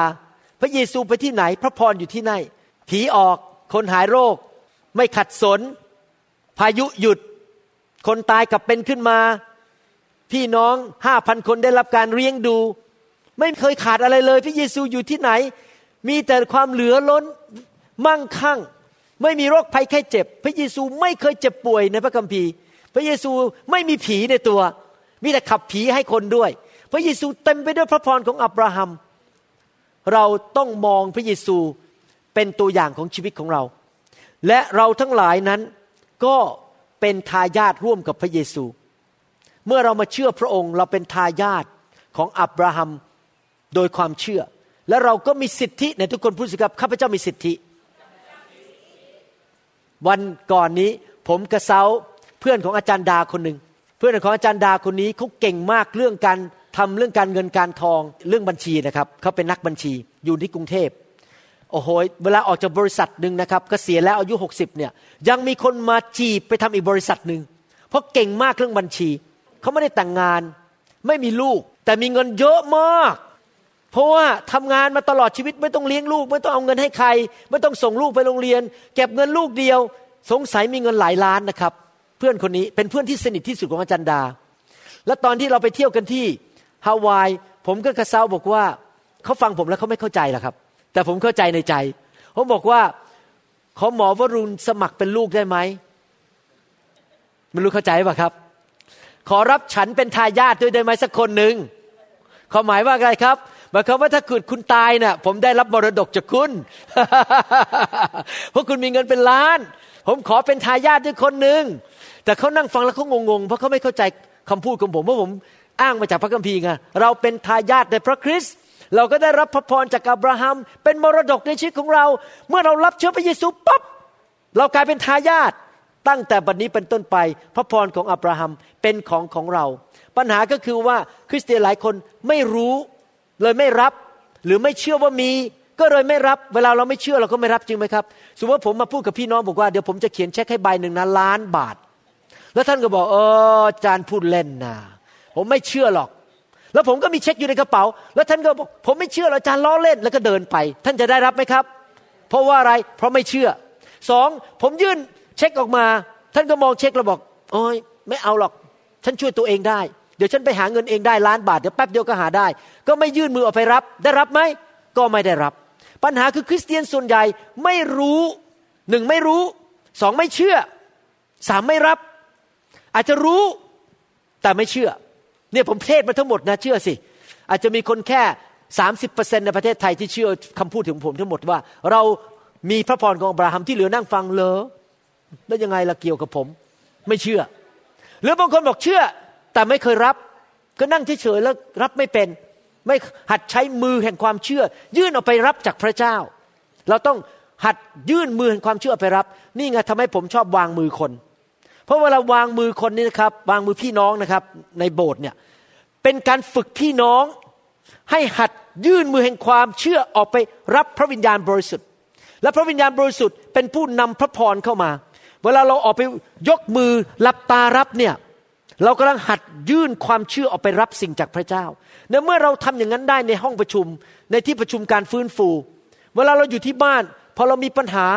พระเยซูไปที่ไหน พระพรอยู่ที่นั่น ผีออก คนหายโรค ไม่ขัดสน พายุหยุด คนตายกลับเป็นขึ้นมา พี่น้องห้าพันคนได้รับการเลี้ยงดู ไม่เคยขาดอะไรเลย พระเยซูอยู่ที่ไหน มีแต่ความเหลือล้น มั่งคั่ง ไม่มีโรคภัยแค่เจ็บ พระเยซูไม่เคยเจ็บป่วยในพระคัมภีร์ พระเยซูไม่มีผีในตัว มีแต่ขับผีให้คนด้วย พระเยซูเต็มไปด้วยพระพรของอับราฮัม เราต้องมองพระเยซูเป็นตัวอย่างของชีวิตของเรา และเราทั้งหลายนั้นก็เป็นทายาทร่วมกับพระเยซู เมื่อเรามาเชื่อพระองค์ เราเป็นทายาทของอับราฮัมโดยความเชื่อ และเราก็มีสิทธิในทุกคนพูดสิครับข้าพเจ้ามีสิทธิ วันก่อนนี้ผมกระเซาเพื่อนของอาจารย์ดาคนหนึ่งเพื่อนของอาจารย์ดาคนนี้เขาเก่งมากเรื่องการ ทำเรื่องการเงินการทองเรื่องบัญชีนะครับเขาเป็นนักบัญชีอยู่ที่กรุงเทพโอ้โหเวลาออกจากบริษัทหนึ่งนะครับก็เกษียแล้วอายุ60เนี่ยยังมีคนมาจีบไปทำอีกบริษัทหนึ่งเพราะเก่งมากเรื่องบัญชี เขาไม่ได้แต่งงาน ไม่มีลูก แต่มีเงินเยอะมาก เพราะว่าทำงานมาตลอดชีวิตไม่ต้องเลี้ยงลูก ไม่ต้องเอาเงินให้ใคร ไม่ต้องส่งลูกไปโรงเรียน เก็บเงินลูกเดียว สงสัยมีเงินหลายล้านนะครับ เพื่อนคนนี้เป็นเพื่อนที่สนิทที่สุดของอาจารย์ดา และตอนที่เราไปเที่ยวกันที่ ฮาวาย ผมก็กระเซาบอกว่าเขาฟังผมแล้วเขาไม่เข้าใจหรอกครับ แต่ผมเข้าใจในใจผมบอกว่าขอหมอวรุณสมัครเป็นลูกได้ไหมไม่รู้เข้าใจป่ะครับ ขอรับฉันเป็นทายาทด้วยได้ไหมสักคนหนึ่งเขาหมายว่าอะไรครับหมายความว่าถ้าเกิดคุณตายเนะ่ยผมได้รับมรดกจากคุณเพราะคุณมีเงินเป็นล้าน ผมขอเป็นทายาทด้วยคนหนึ่งแต่เขานั่งฟังแล้วเขางงๆเพราะเขาไม่เข้าใจคำพูดของผมเพราะผม อ้างมาจากพระคัมภีร์ไงเราเป็นทายาทในพระคริสต์เราก็ได้รับพระพรจากอับราฮัม เป็นมรดกในชีวิตของเรา เมื่อเรารับเชื้อพระเยซูปั๊บเรากลายเป็นทายาทตั้งแต่บัดนนี้เป็นต้นไป พระพรของอับราฮัมเป็นของของเรา ปัญหาก็คือว่าคริสเตียนหลายคนไม่รู้เลยไม่รับ หรือไม่เชื่อว่ามี ก็เลยไม่รับ เวลาเราไม่เชื่อเราก็ไม่รับจริงไหมครับสมมติว่าผมมาพูดกับพี่น้องบอกว่าเดี๋ยวผมจะเขียนเช็คให้ใบหนึ่งนะล้านบาท แล้วท่านก็บอกเอออาจารย์พูดเล่นนะ ผมไม่เชื่อหรอก แล้วผมก็มีเช็คอยู่ในกระเป๋า แล้วท่านก็บอกผมไม่เชื่อหรอกอาจารย์ล้อเล่นแล้วก็เดินไป ท่านจะได้รับไหมครับ เพราะว่าอะไรเพราะไม่เชื่อสองผมยื่นเช็คออกมา ท่านก็มองเช็คแล้วบอกโอ้ยไม่เอาหรอก ฉันช่วยตัวเองได้ เดี๋ยวฉันไปหาเงินเองได้ล้านบาทเดี๋ยวแป๊บเดียวก็หาได้ ก็ไม่ยื่นมือออกไปรับ ได้รับไหมก็ไม่ได้รับ ปัญหาคือคริสเตียนส่วนใหญ่ไม่รู้หนึ่งไม่รู้สองไม่เชื่อสามไม่รับ อาจจะรู้แต่ไม่เชื่อ เนี่ยผมเทศมาทั้งหมดนะเชื่อสิ อาจจะมีคนแค่สามสิบเปอร์เซ็นในประเทศไทยที่เชื่อคำพูดถึงผมทั้งหมดว่า เรามีพระพรของอับราฮัมที่เหลือนั่งฟังเลยแล้วยังไงล่ะเกี่ยวกับผม ไม่เชื่อ หรือบางคนบอกเชื่อ แต่ไม่เคยรับ ก็นั่งเฉยๆแล้วรับไม่เป็น ไม่หัดใช้มือแห่งความเชื่อ ยื่นออกไปรับจากพระเจ้า เราต้องหัดยื่นมือแห่งความเชื่อไปรับ นี่ไงทำให้ผมชอบวางมือคน เพราะเวลาวางมือคนนี้นะครับ วางมือพี่น้องนะครับ ในโบสถ์เนี่ยเป็นการฝึกพี่น้องให้หัดยื่นมือแห่งความเชื่อออกไปรับพระวิญญาณบริสุทธิ์ และพระวิญญาณบริสุทธิ์เป็นผู้นำพระพรเข้ามา เวลาเราออกไปยกมือหลับตารับเนี่ยเรากำลังหัดยื่นความเชื่อออกไปรับสิ่งจากพระเจ้าเนื่อเมื่อเราทำอย่างนั้นได้ในห้องประชุม ในที่ประชุมการฟื้นฟู เวลาเราอยู่ที่บ้านพอเรามีปัญหา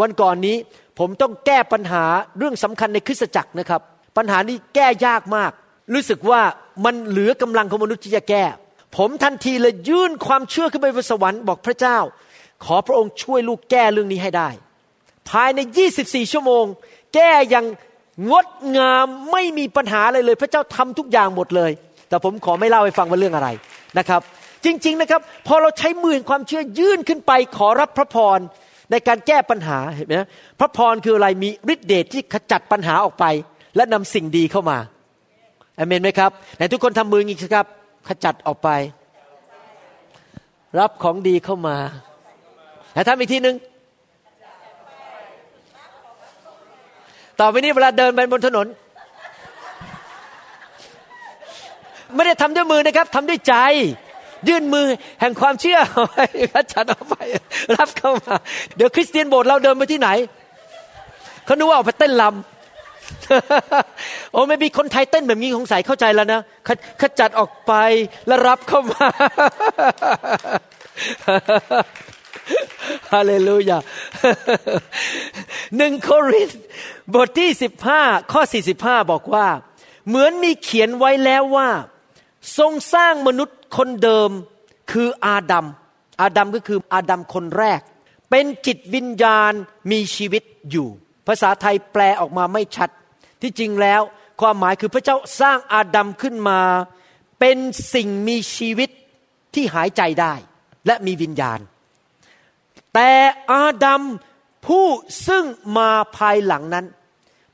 วันก่อนนี้ ผมต้องแก้ปัญหาเรื่องสำคัญในคริสตจักรนะครับ ปัญหานี้แก้ยากมาก รู้สึกว่ามันเหลือกำลังของมนุษย์ที่จะแก้ ผมทันทีเลยยื่นความเชื่อขึ้นไปบนสวรรค์บอกพระเจ้า ขอพระองค์ช่วยลูกแก้เรื่องนี้ให้ได้ ภายใน 24 ชั่วโมง แก้อย่างงดงามไม่มีปัญหาอะไรเลย พระเจ้าทำทุกอย่างหมดเลย แต่ผมขอไม่เล่าให้ฟังว่าเรื่องอะไรนะครับ จริง ๆนะครับ พอเราใช้มือความเชื่อยื่นขึ้นไปขอรับพระพร ในการแก้ปัญหาเห็นไหมพระพรคืออะไรมีฤทธิเดชที่ขจัดปัญหาออกไป และนำสิ่งดีเข้ามาอเมนไหมครับไหนทุกคนทำมืออย่างนี้ครับ ขจัดออกไป รับของดีเข้ามาแล้วทำอีกทีหนึ่งต่อไปนี้เวลาเดินไปบนถนน ไม่ได้ทำด้วยมือนะครับทำด้วยใจ ยื่นมือแห่งความเชื่อเอาไปขจัดเอาไปรับเข้ามา เดี๋ยวคริสเตียนโบสถ์เราเดินไปที่ไหนเขานึกว่าออกไปเต้นลำโอ้ไม่มีคนไทยเต้นแบบนี้สงสัยเข้าใจแล้วนะขจัดออกไปแล้วรับเข้ามาฮาเลลูยาหนึ่งโครินบทที่สิบห้าข้อสี่สิบห้าบอกว่า เหมือนมีเขียนไว้แล้วว่า ทรงสร้างมนุษย์คนเดิมคืออาดัม อาดัมก็คืออาดัมคนแรก เป็นจิตวิญญาณมีชีวิตอยู่ ภาษาไทยแปลออกมาไม่ชัด ที่จริงแล้วความหมายคือพระเจ้าสร้างอาดัมขึ้นมา เป็นสิ่งมีชีวิตที่หายใจได้และมีวิญญาณ แต่อาดัมผู้ซึ่งมาภายหลังนั้น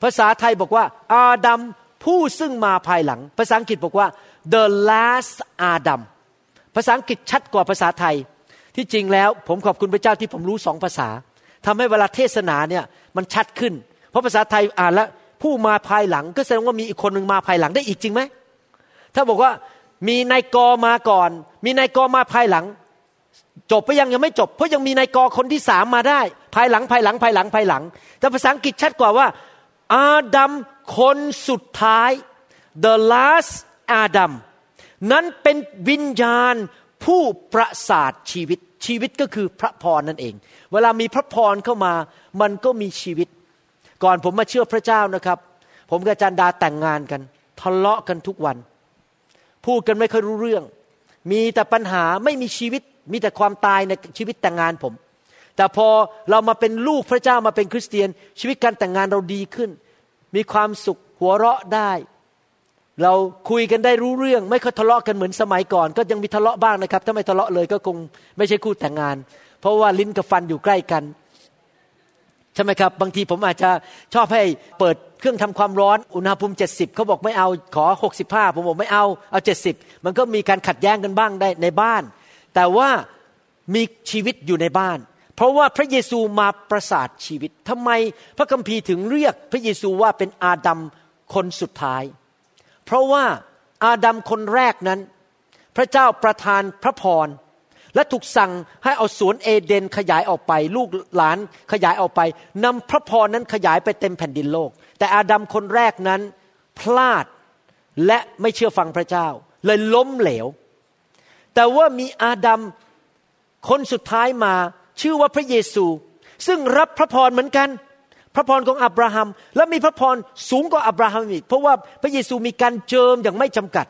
ภาษาไทยบอกว่า อาดัมผู้ซึ่งมาภายหลัง ภาษาอังกฤษบอกว่า the last Adam ภาษาอังกฤษชัดกว่าภาษาไทย ที่จริงแล้วผมขอบคุณพระเจ้าที่ผมรู้สองภาษาทำให้เวลาเทศนาเนี่ยมันชัดขึ้น เพราะภาษาไทยอ่านแล้วผู้มาภายหลังก็แสดงว่ามีอีกคนหนึ่งมาภายหลังได้อีกจริงไหม ถ้าบอกว่ามีนายกมาก่อน มีนายกมาภายหลัง จบไปยังยังไม่จบ เพราะยังมีนายกคนที่สามมาได้ ภายหลังภายหลังภายหลังภายหลัง แต่ภาษาอังกฤษชัดกว่าว่า อาดัมคนสุดท้าย the last Adam นั้นเป็นวิญญาณผู้ประสาทชีวิตชีวิตก็คือพระพรนั่นเอง เวลามีพระพรเข้ามา มันก็มีชีวิต ก่อนผมมาเชื่อพระเจ้านะครับ ผมกับจันดาแต่งงานกันทะเลาะกันทุกวัน พูดกันไม่เคยรู้เรื่อง มีแต่ปัญหาไม่มีชีวิต มีแต่ความตายในชีวิตแต่งงานผม แต่พอเรามาเป็นลูกพระเจ้ามาเป็นคริสเตียน ชีวิตการแต่งงานเราดีขึ้น มีความสุขหัวเราะได้ เราคุยกันได้รู้เรื่อง ไม่ค่อยทะเลาะกันเหมือนสมัยก่อน ก็ยังมีทะเลาะบ้างนะครับ ถ้าไม่ทะเลาะเลยก็คงไม่ใช่คู่แต่งงาน เพราะว่าลิ้นกับฟันอยู่ใกล้กันใช่ไหมครับ บางทีผมอาจจะชอบให้เปิดเครื่องทำความร้อนอุณหภูมิ 70เขาบอกไม่เอาขอ 65 ผมบอกไม่เอาเอา 70 มันก็มีการขัดแย้งกันบ้างได้ในบ้าน แต่ว่ามีชีวิตอยู่ในบ้าน เพราะว่าพระเยซูมาประสาทชีวิตทำไมพระคัมภีร์ถึงเรียกพระเยซูว่าเป็นอาดัมคนสุดท้าย เพราะว่าอาดัมคนแรกนั้น พระเจ้าประทานพระพรและถูกสั่งให้เอาสวนเอเดนขยายออกไป ลูกหลานขยายออกไปนำพระพรนั้นขยายไปเต็มแผ่นดินโลก แต่อาดัมคนแรกนั้นพลาดและไม่เชื่อฟังพระเจ้า เลยล้มเหลว แต่ว่ามีอาดัมคนสุดท้ายมา ชื่อว่าพระเยซู ซึ่งรับพระพรเหมือนกัน พระพรของอับราฮัม และมีพระพรสูงกว่าอับราฮัมอีก เพราะว่าพระเยซูมีการเจิมอย่างไม่จำกัด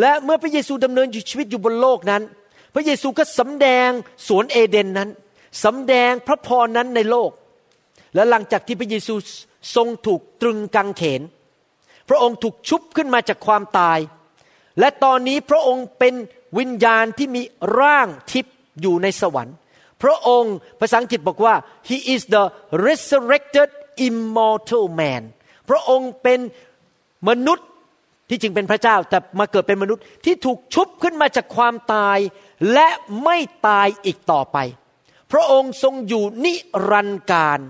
และเมื่อพระเยซูดำเนินชีวิตอยู่บนโลกนั้น พระเยซูก็สำแดงสวนเอเดนนั้นสำแดงพระพรนั้นในโลก และหลังจากที่พระเยซูทรงถูกตรึงกางเขน พระองค์ถูกชุบขึ้นมาจากความตาย และตอนนี้พระองค์เป็นวิญญาณที่มีร่างทิพย์อยู่ในสวรรค์ พระองค์ภาษาอังกฤษบอกว่า he is the resurrected immortal man พระองค์เป็นมนุษย์ที่จริงเป็นพระเจ้าแต่มาเกิดเป็นมนุษย์ที่ถูกชุบขึ้นมาจากความตาย และไม่ตายอีกต่อไป พระองค์ทรงอยู่นิรันดร์การ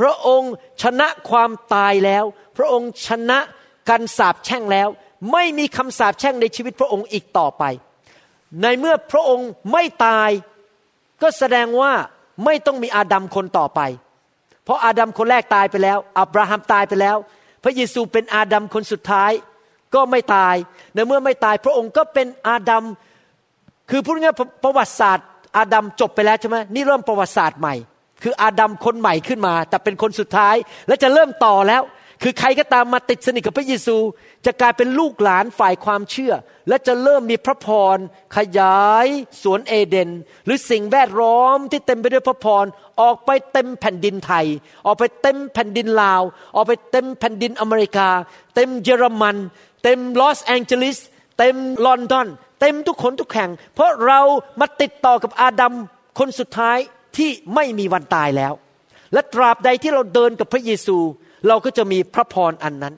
พระองค์ชนะความตายแล้ว พระองค์ชนะการสาปแช่งแล้ว ไม่มีคำสาปแช่งในชีวิตพระองค์อีกต่อไป ในเมื่อพระองค์ไม่ตาย ก็แสดงว่าไม่ต้องมีอาดัมคนต่อไป เพราะอาดัมคนแรกตายไปแล้ว อับราฮัมตายไปแล้ว พระเยซูเป็นอาดัมคนสุดท้าย ก็ไม่ตายในเมื่อไม่ตาย พระองค์ก็เป็นอาดัมคือพูดง่ายประวัติศาสตร์ อาดัมจบไปแล้วใช่ไหมนี่เริ่มประวัติศาสตร์ใหม่ คืออาดัมคนใหม่ขึ้นมา แต่เป็นคนสุดท้าย และจะเริ่มต่อแล้ว คือใครก็ตามมาติดสนิทกับพระเยซู จะกลายเป็นลูกหลานฝ่ายความเชื่อ และจะเริ่มมีพระพรขยายสวนเอเดน หรือสิ่งแวดล้อมที่เต็มไปด้วยพระพรออกไปเต็มแผ่นดินไทย ออกไปเต็มแผ่นดินลาว ออกไปเต็มแผ่นดินอเมริกา เต็มเยอรมัน เต็มลอสแองเจลิสเต็มลอนดอน เต็มทุกคนทุกแห่ง เพราะเรามาติดต่อกับอาดัมคนสุดท้ายที่ไม่มีวันตายแล้ว และตราบใดที่เราเดินกับพระเยซู เราก็จะมีพระพรอันนั้น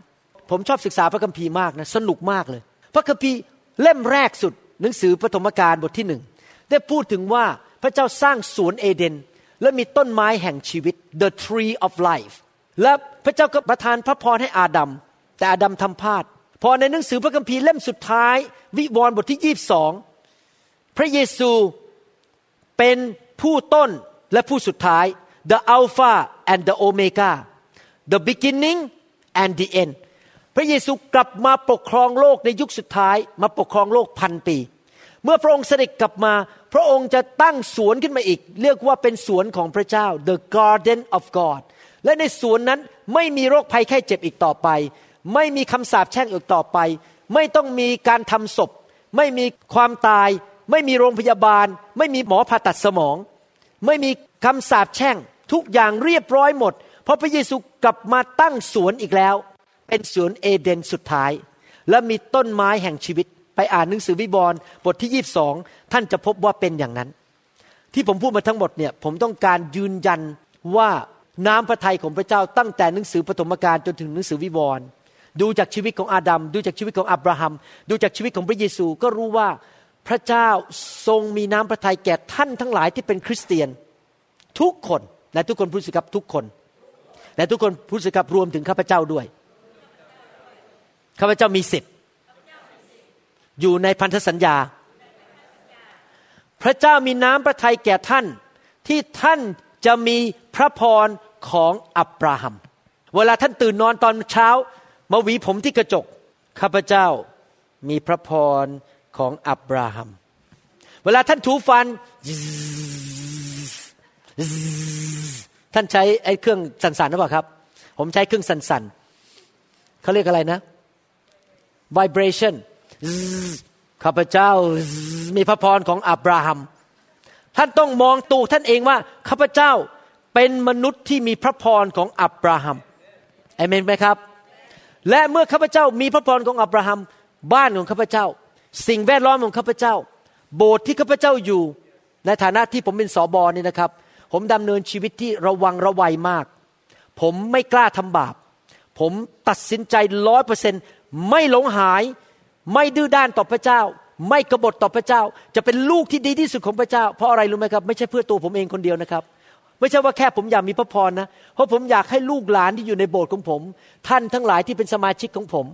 ผมชอบศึกษาพระคัมภีร์มากนะสนุกมากเลย พระคัมภีร์เล่มแรกสุด หนังสือปฐมกาลบทที่หนึ่งได้พูดถึงว่าพระเจ้าสร้างสวนเอเดน และมีต้นไม้แห่งชีวิต the tree of life และพระเจ้าก็ประทานพระพรให้อาดัมแต่อาดัมทำพลาดพอในหนังสือพระคัมภีร์เล่มสุดท้าย วิวรณ์บทที่ยี่บสองพระเยซูเป็นผู้ต้นและผู้สุดท้าย the Alpha and the Omega the beginning and the end พระเยซูกลับมาปกครองโลกในยุคสุดท้าย มาปกครองโลกพันปี เมื่อพระองค์เสด็จกลับมา พระองค์จะตั้งสวนขึ้นมาอีก เรียกว่าเป็นสวนของพระเจ้า the garden of God และในสวนนั้นไม่มีโรคภัยไข้เจ็บอีกต่อไป ไม่มีคำสาปแช่งอีกต่อไป ไม่ต้องมีการทำศพ ไม่มีความตาย ไม่มีโรงพยาบาล ไม่มีหมอผ่าตัดสมอง ไม่มีคำสาปแช่ง ทุกอย่างเรียบร้อยหมด เพราะพระเยซู กลับมาตั้งสวนอีกแล้ว เป็นสวนเอเดนสุดท้าย และมีต้นไม้แห่งชีวิต ไปอ่านหนังสือวิบรณ์บทที่22ท่านจะพบว่าเป็นอย่างนั้น ที่ผมพูดมาทั้งหมดเนี่ยผมต้องการยืนยันว่าน้ำพระทัยของพระเจ้าตั้งแต่หนังสือปฐมกาลจนถึงหนังสือวิวรณ์ดูจากชีวิตของอาดัม ดูจากชีวิตของอับราฮัม ดูจากชีวิตของพระเยซูก็รู้ว่าพระเจ้าทรงมีน้ำพระทัยแก่ท่านทั้งหลายที่เป็นคริสเตียน ทุกคนและทุกคนพูดสิครับทุกคน และทุกคนพูดสิครับรวมถึงข้าพเจ้าด้วยข้าพเจ้ามีสิทธิ์อยู่ในพันธสัญญา พระเจ้ามีน้ำพระทัยแก่ท่าน ที่ท่านจะมีพระพรของอับราฮัม เวลาท่านตื่นนอนตอนเช้ามาหวีผมที่กระจก ข้าพเจ้ามีพระพรของอับราฮัม เวลาท่านถูฟัน ท่านใช้ไอ้เครื่องสั่นๆหรือเปล่าครับ ผมใช้เครื่องสั่นๆเขาเรียกอะไรนะ vibration ข้าพเจ้ามีพระพรของอับราฮัม ท่านต้องมองตัวท่านเองว่าข้าพเจ้าเป็นมนุษย์ที่มีพระพรของอับราฮัมเอเมนไหมครับ และเมื่อข้าพเจ้ามีพระพรของอับราฮัม บ้านของข้าพเจ้า สิ่งแวดล้อมของข้าพเจ้า โบสถ์ที่ข้าพเจ้าอยู่ ในฐานะที่ผมเป็นสอบอนี่นะครับ ผมดำเนินชีวิตที่ระวังระวัยมาก ผมไม่กล้าทำบาป ผมตัดสินใจร้อยเปอร์เซ็นไม่หลงหาย ไม่ดื้อด้านต่อพระเจ้า ไม่กบฏต่อพระเจ้า จะเป็นลูกที่ดีที่สุดของพระเจ้า เพราะอะไรรู้ไหมครับ ไม่ใช่เพื่อตัวผมเองคนเดียวนะครับ ไม่ใช่ว่าแค่ผมอยากมีพระพรนะ เพราะผมอยากให้ลูกหลานที่อยู่ในโบสถ์ของผม ท่านทั้งหลายที่เป็นสมาชิกของผม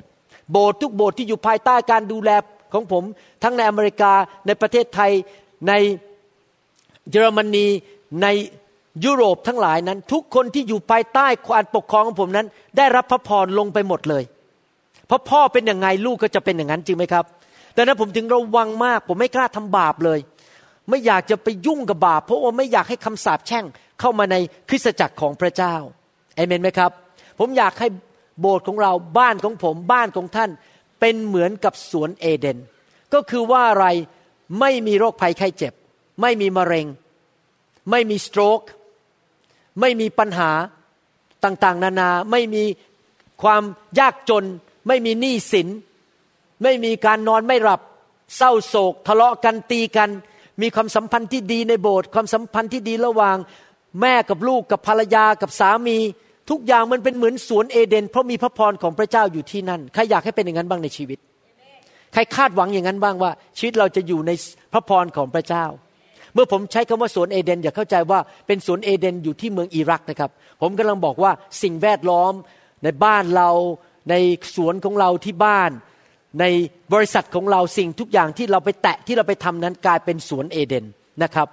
โบสถ์ทุกโบสถ์ที่อยู่ภายใต้การดูแลของผม ทั้งในอเมริกาในประเทศไทยในเยอรมนี ในยุโรปทั้งหลายนั้น ทุกคนที่อยู่ภายใต้การปกครองของผมนั้น ได้รับพระพรลงไปหมดเลย เพราะพ่อเป็นอย่างไงลูกก็จะเป็นอย่างนั้นจริงไหมครับดังนั้นผมถึงระวังมาก ผมไม่กล้าทำบาปเลย ไม่อยากจะไปยุ่งกับบาป เพราะว่าไม่อยากให้คำสาปแช่งเข้ามาในคริสตจักรของพระเจ้าเอเมนไหมครับ ผมอยากให้โบสถ์ของเราบ้านของผมบ้านของท่านเป็นเหมือนกับสวนเอเดน ก็คือว่าอะไรไม่มีโรคภัยไข้เจ็บ ไม่มีมะเร็ง ไม่มีสโตรกไม่มีปัญหาต่างๆ นานา ไม่มีความยากจน ไม่มีหนี้สิน ไม่มีการนอนไม่หลับ เศร้าโศก ทะเลาะกันตีกัน มีความสัมพันธ์ที่ดีในโบสถ์ความสัมพันธ์ที่ดีระหว่าง แม่กับลูกกับภรรยากับสามี ทุกอย่างมันเป็นเหมือนสวนเอเดน เพราะมีพระพรของพระเจ้าอยู่ที่นั่นใครอยากให้เป็นอย่างนั้นบ้างในชีวิต ใครคาดหวังอย่างนั้นบ้างว่า ชีวิตเราจะอยู่ในพระพรของพระเจ้า เมื่อผมใช้คำว่าสวนเอเดนอย่าเข้าใจว่าเป็นสวนเอเดนอยู่ที่เมืองอิรักนะครับ ผมกำลังบอกว่าสิ่งแวดล้อมในบ้านเราในสวนของเราที่บ้าน ในบริษัทของเราสิ่งทุกอย่างที่เราไปแตะที่เราไปทำนั้นกลายเป็นสวนเอเดนนะครับ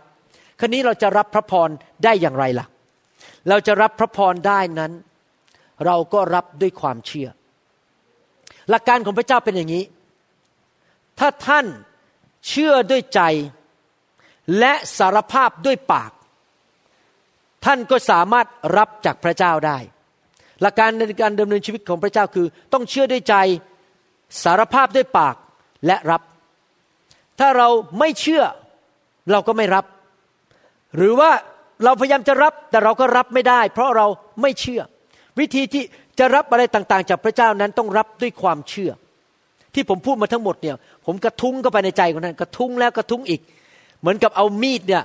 ครนี้เราจะรับพระพรได้อย่างไรล่ะ เราจะรับพระพรได้นั้น เราก็รับด้วยความเชื่อ หลักการของพระเจ้าเป็นอย่างนี้ ถ้าท่านเชื่อด้วยใจ และสารภาพด้วยปาก ท่านก็สามารถรับจากพระเจ้าได้ หลักการในการดำเนินชีวิตของพระเจ้าคือ ต้องเชื่อด้วยใจสารภาพด้วยปากและรับ ถ้าเราไม่เชื่อเราก็ไม่รับ หรือว่าเราพยายามจะรับแต่เราก็รับไม่ได้ เพราะเราไม่เชื่อ วิธีที่จะรับอะไรต่างๆ จากพระเจ้านั้นต้องรับด้วยความเชื่อ ที่ผมพูดมาทั้งหมดเนี่ย ผมกระทุ้งเข้าไปในใจของท่านกระทุ้งแล้วกระทุ้งอีก เหมือนกับเอามีดเนี่ย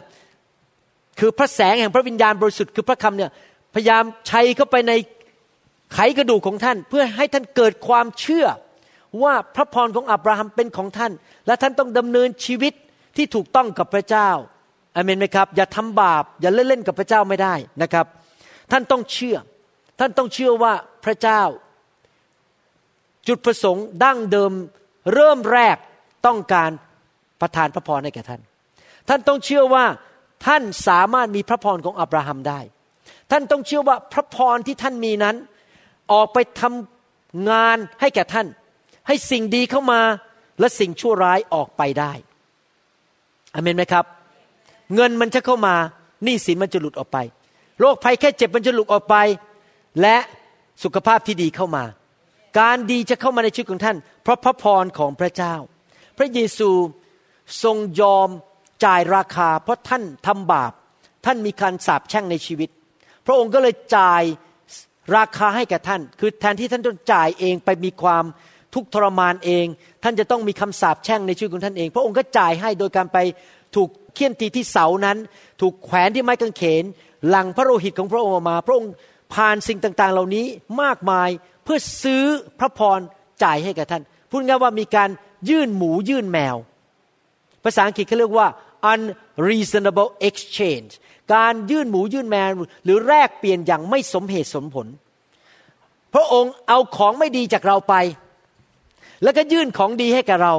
คือพระแสงแห่งพระวิญญาณบริสุทธิ์คือพระคำเนี่ยพยายามใช้เข้าไปในไขกระดูกของท่าน เพื่อให้ท่านเกิดความเชื่อว่าพระพรของอับราฮัมเป็นของท่าน และท่านต้องดำเนินชีวิตที่ถูกต้องกับพระเจ้าอเมนไหมครับ อย่าทำบาป อย่าเล่นเล่นกับพระเจ้าไม่ได้นะครับ ท่านต้องเชื่อ ท่านต้องเชื่อว่าพระเจ้า จุดประสงค์ดั้งเดิมเริ่มแรกต้องการประทานพระพรให้แก่ท่าน ท่านต้องเชื่อว่าท่านสามารถมีพระพรของอับราฮัมได้ ท่านต้องเชื่อว่าพระพรที่ท่านมีนั้น ออกไปทำงานให้แก่ท่าน ให้สิ่งดีเข้ามาและสิ่งชั่วร้ายออกไปได้อเมนไหมครับ เงินมันจะเข้ามาหนี้สินมันจะหลุดออกไป โรคภัยแค่เจ็บมันจะหลุดออกไป และสุขภาพที่ดีเข้ามา การดีจะเข้ามาในชีวิตของท่าน เพราะพระพรของพระเจ้า พระเยซูทรงยอม จ่ายราคา เพราะท่านทำบาป ท่านมีการสาปแช่งในชีวิต พระองค์ก็เลยจ่ายราคาให้แก่ท่าน คือแทนที่ท่านต้องจ่ายเองไปมีความทุกข์ทรมานเอง ท่านจะต้องมีคำสาปแช่งในชีวิตของท่านเอง พระองค์ก็จ่ายให้โดยการไปถูกเคี่ยนตีที่เสานั้น ถูกแขวนที่ไม้กางเขน หลังพระโลหิตของพระองค์ออกมา พระองค์ผ่านสิ่งต่างๆ เหล่านี้มากมายเพื่อซื้อพระพรจ่ายให้แก่ท่าน พูดง่ายว่ามีการยื่นหมูยื่นแมว ภาษาอังกฤษเขาเรียกว่า unreasonable exchange การยื่นหมูยื่นแมวหรือแลกเปลี่ยนอย่างไม่สมเหตุสมผล พระองค์เอาของไม่ดีจากเราไป แล้วก็ยื่นของดีให้กับเรา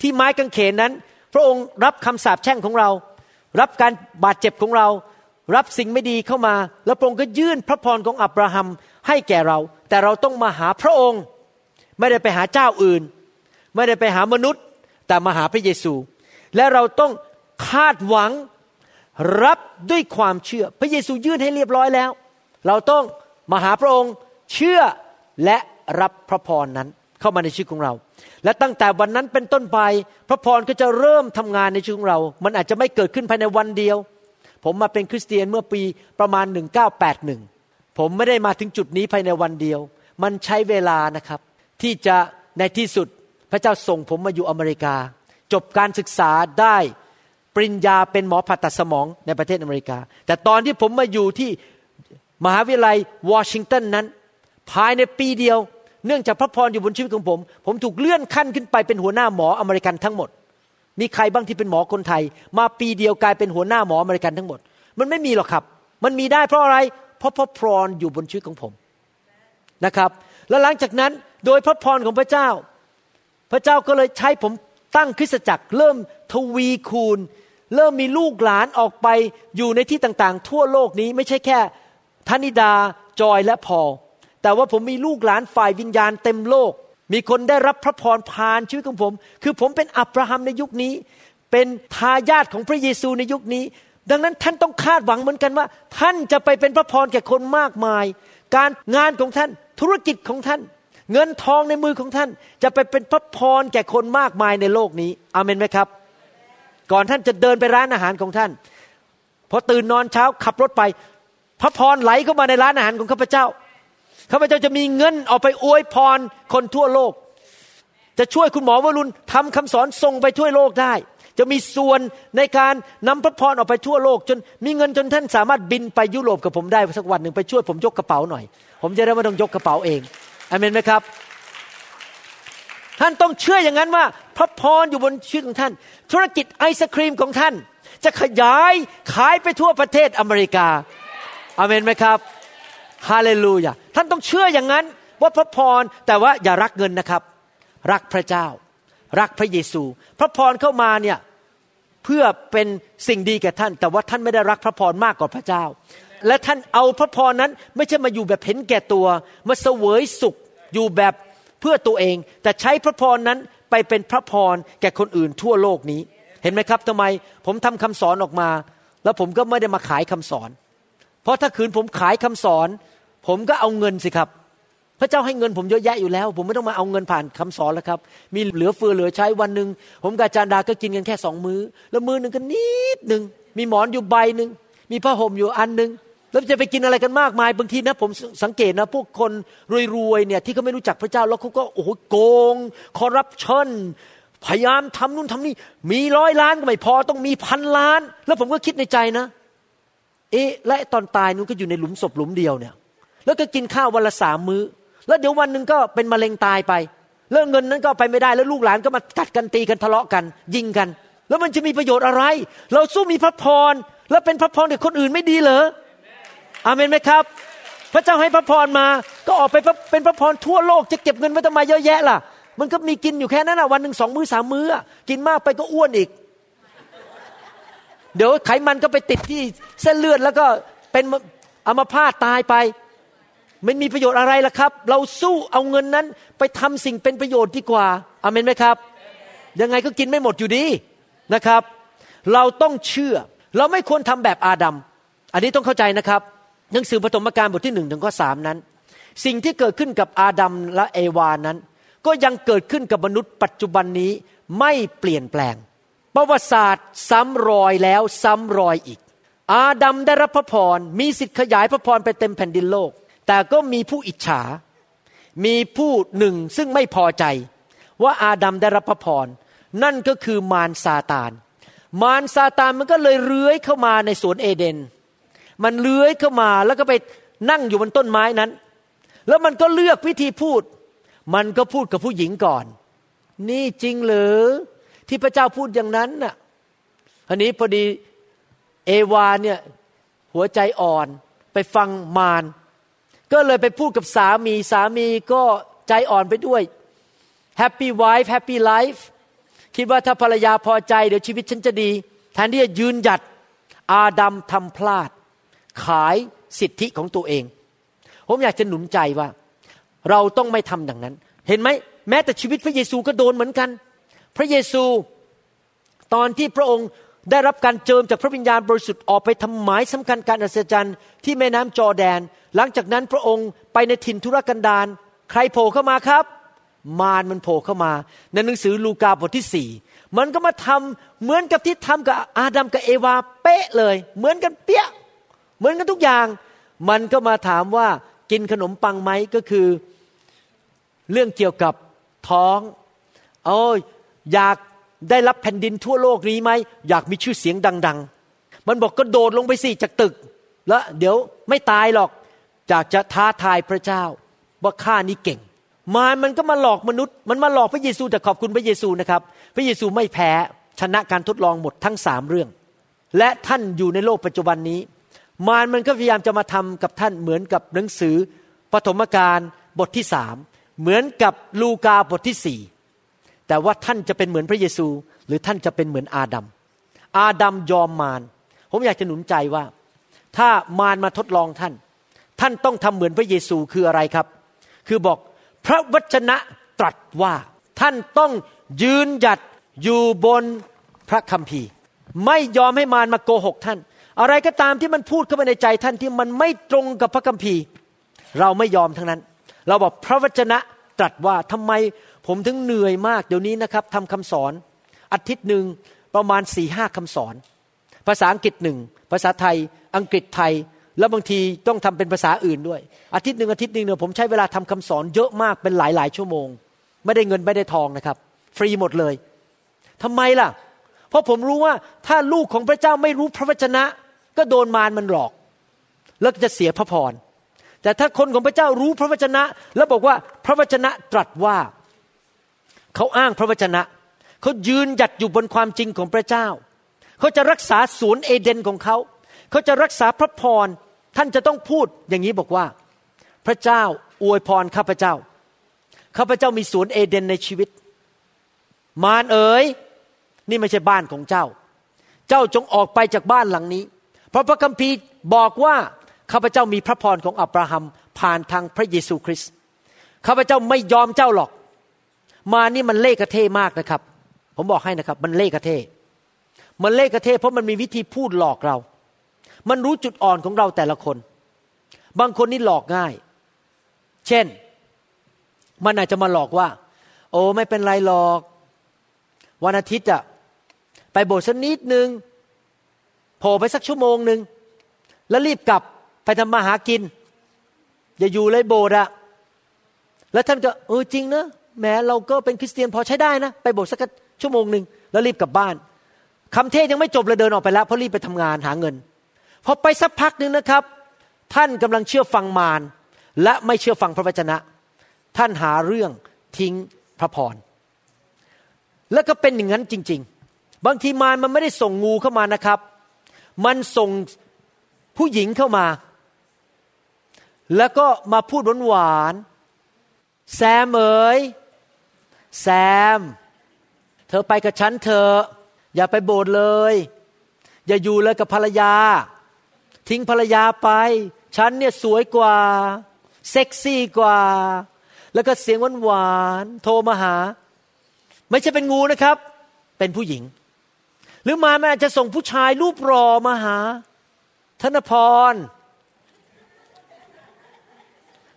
ที่ไม้กางเขนนั้น พระองค์รับคำสาปแช่งของเรา รับการบาดเจ็บของเรา รับสิ่งไม่ดีเข้ามา แล้วพระองค์ก็ยื่นพระพรของอับราฮัมให้แก่เรา แต่เราต้องมาหาพระองค์ ไม่ได้ไปหาเจ้าอื่น ไม่ได้ไปหามนุษย์ แต่มาหาพระเยซู และเราต้อง คาดหวังรับด้วยความเชื่อ พระเยซูยื่นให้เรียบร้อยแล้ว เราต้องมาหาพระองค์เชื่อและรับพระพรนั้นเข้ามาในชีวิตของเรา และตั้งแต่วันนั้นเป็นต้นไป พระพรก็จะเริ่มทำงานในชีวิตของเรา มันอาจจะไม่เกิดขึ้นภายในวันเดียว ผมมาเป็นคริสเตียนเมื่อปีประมาณ 1981 ผมไม่ได้มาถึงจุดนี้ภายในวันเดียว มันใช้เวลานะครับ ที่จะในที่สุดพระเจ้าส่งผมมาอยู่อเมริกา จบการศึกษาได้ ปริญญาเป็นหมอผ่าตัดสมองในประเทศอเมริกา แต่ตอนที่ผมมาอยู่ที่มหาวิทยาลัยวอชิงตันนั้น ภายในปีเดียว เนื่องจากพระพรอยู่บนชีวิตของผม ผมถูกเลื่อนขั้นขึ้นไปเป็นหัวหน้าหมออเมริกันทั้งหมด มีใครบ้างที่เป็นหมอคนไทย มาปีเดียวกลายเป็นหัวหน้าหมออเมริกันทั้งหมด มันไม่มีหรอกครับ มันมีได้เพราะอะไร เพราะพระพรอยู่บนชีวิตของผมนะครับแล้วหลังจากนั้นโดยพระพรของพระเจ้า พระเจ้าก็เลยใช้ผมตั้งคริสตจักรเริ่มทวีคูณ เริ่มมีลูกหลานออกไปอยู่ในที่ต่างๆ ทั่วโลกนี้ไม่ใช่แค่ธนิดาจอยและพอแต่ว่าผมมีลูกหลานฝ่ายวิญญาณเต็มโลก มีคนได้รับพระพรผ่านชีวิตของผม คือผมเป็นอับราฮัมในยุคนี้ เป็นทายาทของพระเยซูในยุคนี้ ดังนั้นท่านต้องคาดหวังเหมือนกันว่า ท่านจะไปเป็นพระพรแก่คนมากมาย การงานของท่านธุรกิจของท่าน เงินทองในมือของท่าน จะไปเป็นพระพรแก่คนมากมายในโลกนี้อเมนไหมครับ ก่อนท่านจะเดินไปร้านอาหารของท่านพอตื่นนอนเช้าขับรถไป พระพรไหลเข้ามาในร้านอาหารของข้าพเจ้าข้าพเจ้าจะมีเงินออกไปอวยพรคนทั่วโลก จะช่วยคุณหมอวรุณทำคำสอนส่งไปทั่วโลกได้ จะมีส่วนในการนำพระพรออกไปทั่วโลก จนมีเงินจนท่านสามารถบินไปยุโรปกับผมได้สักวันหนึ่งไปช่วยผมยกกระเป๋าหน่อย ผมจะได้ไม่ต้องยกกระเป๋าเองอเมนไหมครับ ท่านต้องเชื่ออย่างนั้นว่า พระพรอยู่บนชีวิตของท่าน ธุรกิจไอศครีมของท่าน จะขยายขายไปทั่วประเทศอเมริกาอาเมนไหมครับฮาเลลูยาท่านต้องเชื่ออย่างนั้นว่าพระพรแต่ว่าอย่ารักเงินนะครับ รักพระเจ้า รักพระเยซู พระพรเข้ามาเนี่ยเพื่อเป็นสิ่งดีแก่ท่าน แต่ว่าท่านไม่ได้รักพระพรมากกว่าพระเจ้า และท่านเอาพระพรนั้นไม่ใช่มาอยู่แบบเห็นแก่ตัว มาเสวยสุข อยู่แบบ เพื่อตัวเอง แต่ใช้พระพรนั้นไปเป็นพระพรแก่คนอื่นทั่วโลกนี้ เห็นไหมครับทำไมผมทำคำสอนออกมา แล้วผมก็ไม่ได้มาขายคำสอน เพราะถ้าคืนผมขายคำสอน ผมก็เอาเงินสิครับ พระเจ้าให้เงินผมเยอะแยะอยู่แล้ว ผมไม่ต้องมาเอาเงินผ่านคำสอนแล้วครับ มีเหลือเฟือเหลือใช้วันหนึ่งผมกับอาจารย์ดาก็กินกันแค่สองมือ้อ แล้วมือหนึ่งก็นิดหนึ่งมีหมอนอยู่ใบหนึ่งมีผ้าห่มอยู่อันหนึ่ง แล้วจะไปกินอะไรกันมากมายบางทีนะผมสังเกตนะพวกคนรวยๆเนี่ยที่เขาไม่รู้จักพระเจ้าแล้วเขาก็โอ้โหโกงคอร์รัปชันพยายามทำนู่นทำนี่มีร้อยล้านก็ไม่พอต้องมีพันล้าน แล้วผมก็คิดในใจนะ เอ๊ะและตอนตายนู้นก็อยู่ในหลุมศพหลุมเดียวเนี่ย แล้วก็กินข้าววันละสามมื้อ แล้วเดี๋ยววันหนึ่งก็เป็นมะเร็งตายไปเรื่องเงินนั้นก็ไปไม่ได้แล้วลูกหลานก็มากัดกันตีกันทะเลาะกัน ยิงกัน แล้วมันจะมีประโยชน์อะไร เราสู้มีพระพรแล้วเป็นพระพรเด็กคนอื่นไม่ดีเหรอ อาเมนไหมครับ พระเจ้าให้พระพรมา ก็ออกไปเป็นพระพรทั่วโลกจะเก็บเงินไว้ทำไมเยอะแยะล่ะ มันก็มีกินอยู่แค่นั้นอะวันหนึ่งสองมื้อสามมื้อ กินมากไปก็อ้วนอีก เดี๋ยวไขมันก็ไปติดที่เส้นเลือดแล้วก็เป็นอัมพาตตายไปไม่มีประโยชน์อะไรล่ะครับ เราสู้เอาเงินนั้นไปทำสิ่งเป็นประโยชน์ดีกว่าอาเมนไหมครับ ยังไงก็กินไม่หมดอยู่ดีนะครับ เราต้องเชื่อ เราไม่ควรทำแบบอาดัม อันนี้ต้องเข้าใจนะครับ หนังสือปฐมกาลบทที่หนึ่งถึงข้อสามนั้น สิ่งที่เกิดขึ้นกับอาดัมและเอวานั้น ก็ยังเกิดขึ้นกับมนุษย์ปัจจุบันนี้ไม่เปลี่ยนแปลง ประวัติศาสตร์ซ้ำรอยแล้วซ้ำรอยอีก อาดัมได้รับพระพรมีสิทธิ์ขยายพระพรไปเต็มแผ่นดินโลก แต่ก็มีผู้อิจฉา มีผู้หนึ่งซึ่งไม่พอใจ ว่าอาดัมได้รับพระพรนั่นก็คือมารซาตาน มารซาตานมันก็เลยเลื้อยเข้ามาในสวนเอเดน มันเลื้อยเข้ามาแล้วก็ไปนั่งอยู่บนต้นไม้นั้น แล้วมันก็เลือกวิธีพูด มันก็พูดกับผู้หญิงก่อน นี่จริงหรือที่พระเจ้าพูดอย่างนั้นน่ะอันนี้พอดีเอวาเนี่ยหัวใจอ่อนไปฟังมารก็เลยไปพูดกับสามีสามีก็ใจอ่อนไปด้วย Happy wife Happy life คิดว่าถ้าภรรยาพอใจเดี๋ยวชีวิตฉันจะดี แทนที่จะยืนหยัดอาดัมทำพลาด ขายสิทธิของตัวเอง ผมอยากจะหนุนใจว่า เราต้องไม่ทำอย่างนั้น เห็นไหมแม้แต่ชีวิตพระเยซูก็โดนเหมือนกัน พระเยซูตอนที่พระองค์ได้รับการเจิมจากพระวิญญาณบริสุทธิ์ออกไปทำหมายสำคัญการอัศจรรย์ที่แม่น้ำจอแดน หลังจากนั้นพระองค์ไปในถิ่นทุรกันดารใครโผล่เข้ามาครับ มารมันโผล่เข้ามา ในหนังสือลูกาบทที่สี่มันก็มาทำเหมือนกับที่ทำกับอาดัมกับเอวาเป๊ะเลย เหมือนกันเปี้ย เหมือนกันทุกอย่าง มันก็มาถามว่ากินขนมปังไหมก็คือ เรื่องเกี่ยวกับท้องโอ้อยากได้รับแผ่นดินทั่วโลกนี้ไหมอยากมีชื่อเสียงดัง ๆ มันบอกก็โดดลงไปสิจากตึก แล้วเดี๋ยวไม่ตายหรอกจากจะท้าทายพระเจ้า ว่าข้านี้เก่งมารมันก็มาหลอกมนุษย์ มันมาหลอกพระเยซูแต่ขอบคุณพระเยซูนะครับ พระเยซูไม่แพ้ชนะการทดลองหมดทั้งสามเรื่อง และท่านอยู่ในโลกปัจจุบันนี้ มารมันก็พยายามจะมาทำกับท่านเหมือนกับหนังสือปฐมกาลบทที่สามเหมือนกับลูกาบทที่สี่แต่ว่าท่านจะเป็นเหมือนพระเยซู หรือท่านจะเป็นเหมือนอาดัมอาดัมยอมมารผมอยากจะหนุนใจว่า ถ้ามารมาทดลองท่าน ท่านต้องทำเหมือนพระเยซูคืออะไรครับ คือบอกพระวจนะตรัสว่าท่านต้องยืนหยัดอยู่บนพระคัมภีร์ ไม่ยอมให้มารมาโกหกท่าน อะไรก็ตามที่มันพูดเข้ามาในใจท่านที่มันไม่ตรงกับพระคัมภีร์ เราไม่ยอมทั้งนั้น เราบอกพระวจนะตรัสว่าทำไมผมถึงเหนื่อยมากเดี๋ยวนี้นะครับทำคำสอนอาทิตย์หนึ่งประมาณสี่ห้าคำสอน ภาษาอังกฤษหนึ่งภาษาไทย อังกฤษไทย แล้วบางทีต้องทำเป็นภาษาอื่นด้วย อาทิตย์หนึ่งอาทิตย์หนึ่งเนี่ยผมใช้เวลาทำคำสอนเยอะมากเป็นหลายหลายชั่วโมง ไม่ได้เงินไม่ได้ทองนะครับ ฟรีหมดเลยทำไมล่ะ เพราะผมรู้ว่าถ้าลูกของพระเจ้าไม่รู้พระวจนะ ก็โดนมารมันหลอก แล้วจะเสียพระพร แต่ถ้าคนของพระเจ้ารู้พระวจนะ แล้วบอกว่าพระวจนะตรัสว่า เขาอ้างพระวจนะ เขายืนหยัดอยู่บนความจริงของพระเจ้า เขาจะรักษาสวนเอเดนของเขา เขาจะรักษาพระพร ท่านจะต้องพูดอย่างนี้บอกว่า พระเจ้าอวยพรข้าพเจ้า ข้าพเจ้ามีสวนเอเดนในชีวิต มารเอ๋ยนี่ไม่ใช่บ้านของเจ้า เจ้าจงออกไปจากบ้านหลังนี้ เพราะพระคัมภีร์บอกว่าข้าพเจ้ามีพระพรของอับราฮัมผ่านทางพระเยซูคริสต์ข้าพเจ้าไม่ยอมเจ้าหรอก มานี่มันเล่กระเทมากนะครับ ผมบอกให้นะครับ มันเล่กระเทมันเล่กระเทเพราะมันมีวิธีพูดหลอกเรา มันรู้จุดอ่อนของเราแต่ละคน บางคนนี่หลอกง่าย เช่น มันอาจจะมาหลอกว่า โอ้ไม่เป็นไรหรอก วันอาทิตย์อะไปโบสถ์สักนิดนึง โผล่ไปสักชั่วโมงหนึ่งแล้วรีบกลับไปทำมาหากิน อย่าอยู่เลยโบสถ์อะแล้วท่านก็เออจริงเนะแม้เราก็เป็นคริสเตียนพอใช้ได้นะ ไปโบสถ์สักชั่วโมงหนึ่งแล้วรีบกลับบ้านคำเทศยังไม่จบเลยเดินออกไปแล้วเพราะรีบไปทำงานหาเงินพอไปสักพักหนึ่งนะครับ ท่านกำลังเชื่อฟังมารและไม่เชื่อฟังพระวจนะ ท่านหาเรื่องทิ้งพระพรแล้วก็เป็นอย่างนั้นจริง ๆ บางทีมารมันไม่ได้ส่งงูเข้ามานะครับ มันส่งผู้หญิงเข้ามา แล้วก็มาพูดหวานๆแซมเอ๋ยแซม เธอไปกับฉันเธอ อย่าไปโบสถ์เลย อย่าอยู่เลยกับภรรยา ทิ้งภรรยาไป ฉันเนี่ยสวยกว่า เซ็กซี่กว่า แล้วก็เสียงหวานๆโทรมาหา ไม่ใช่เป็นงูนะครับ เป็นผู้หญิง หรือมาแม่จะส่งผู้ชายรูปรอมาหา ธนพร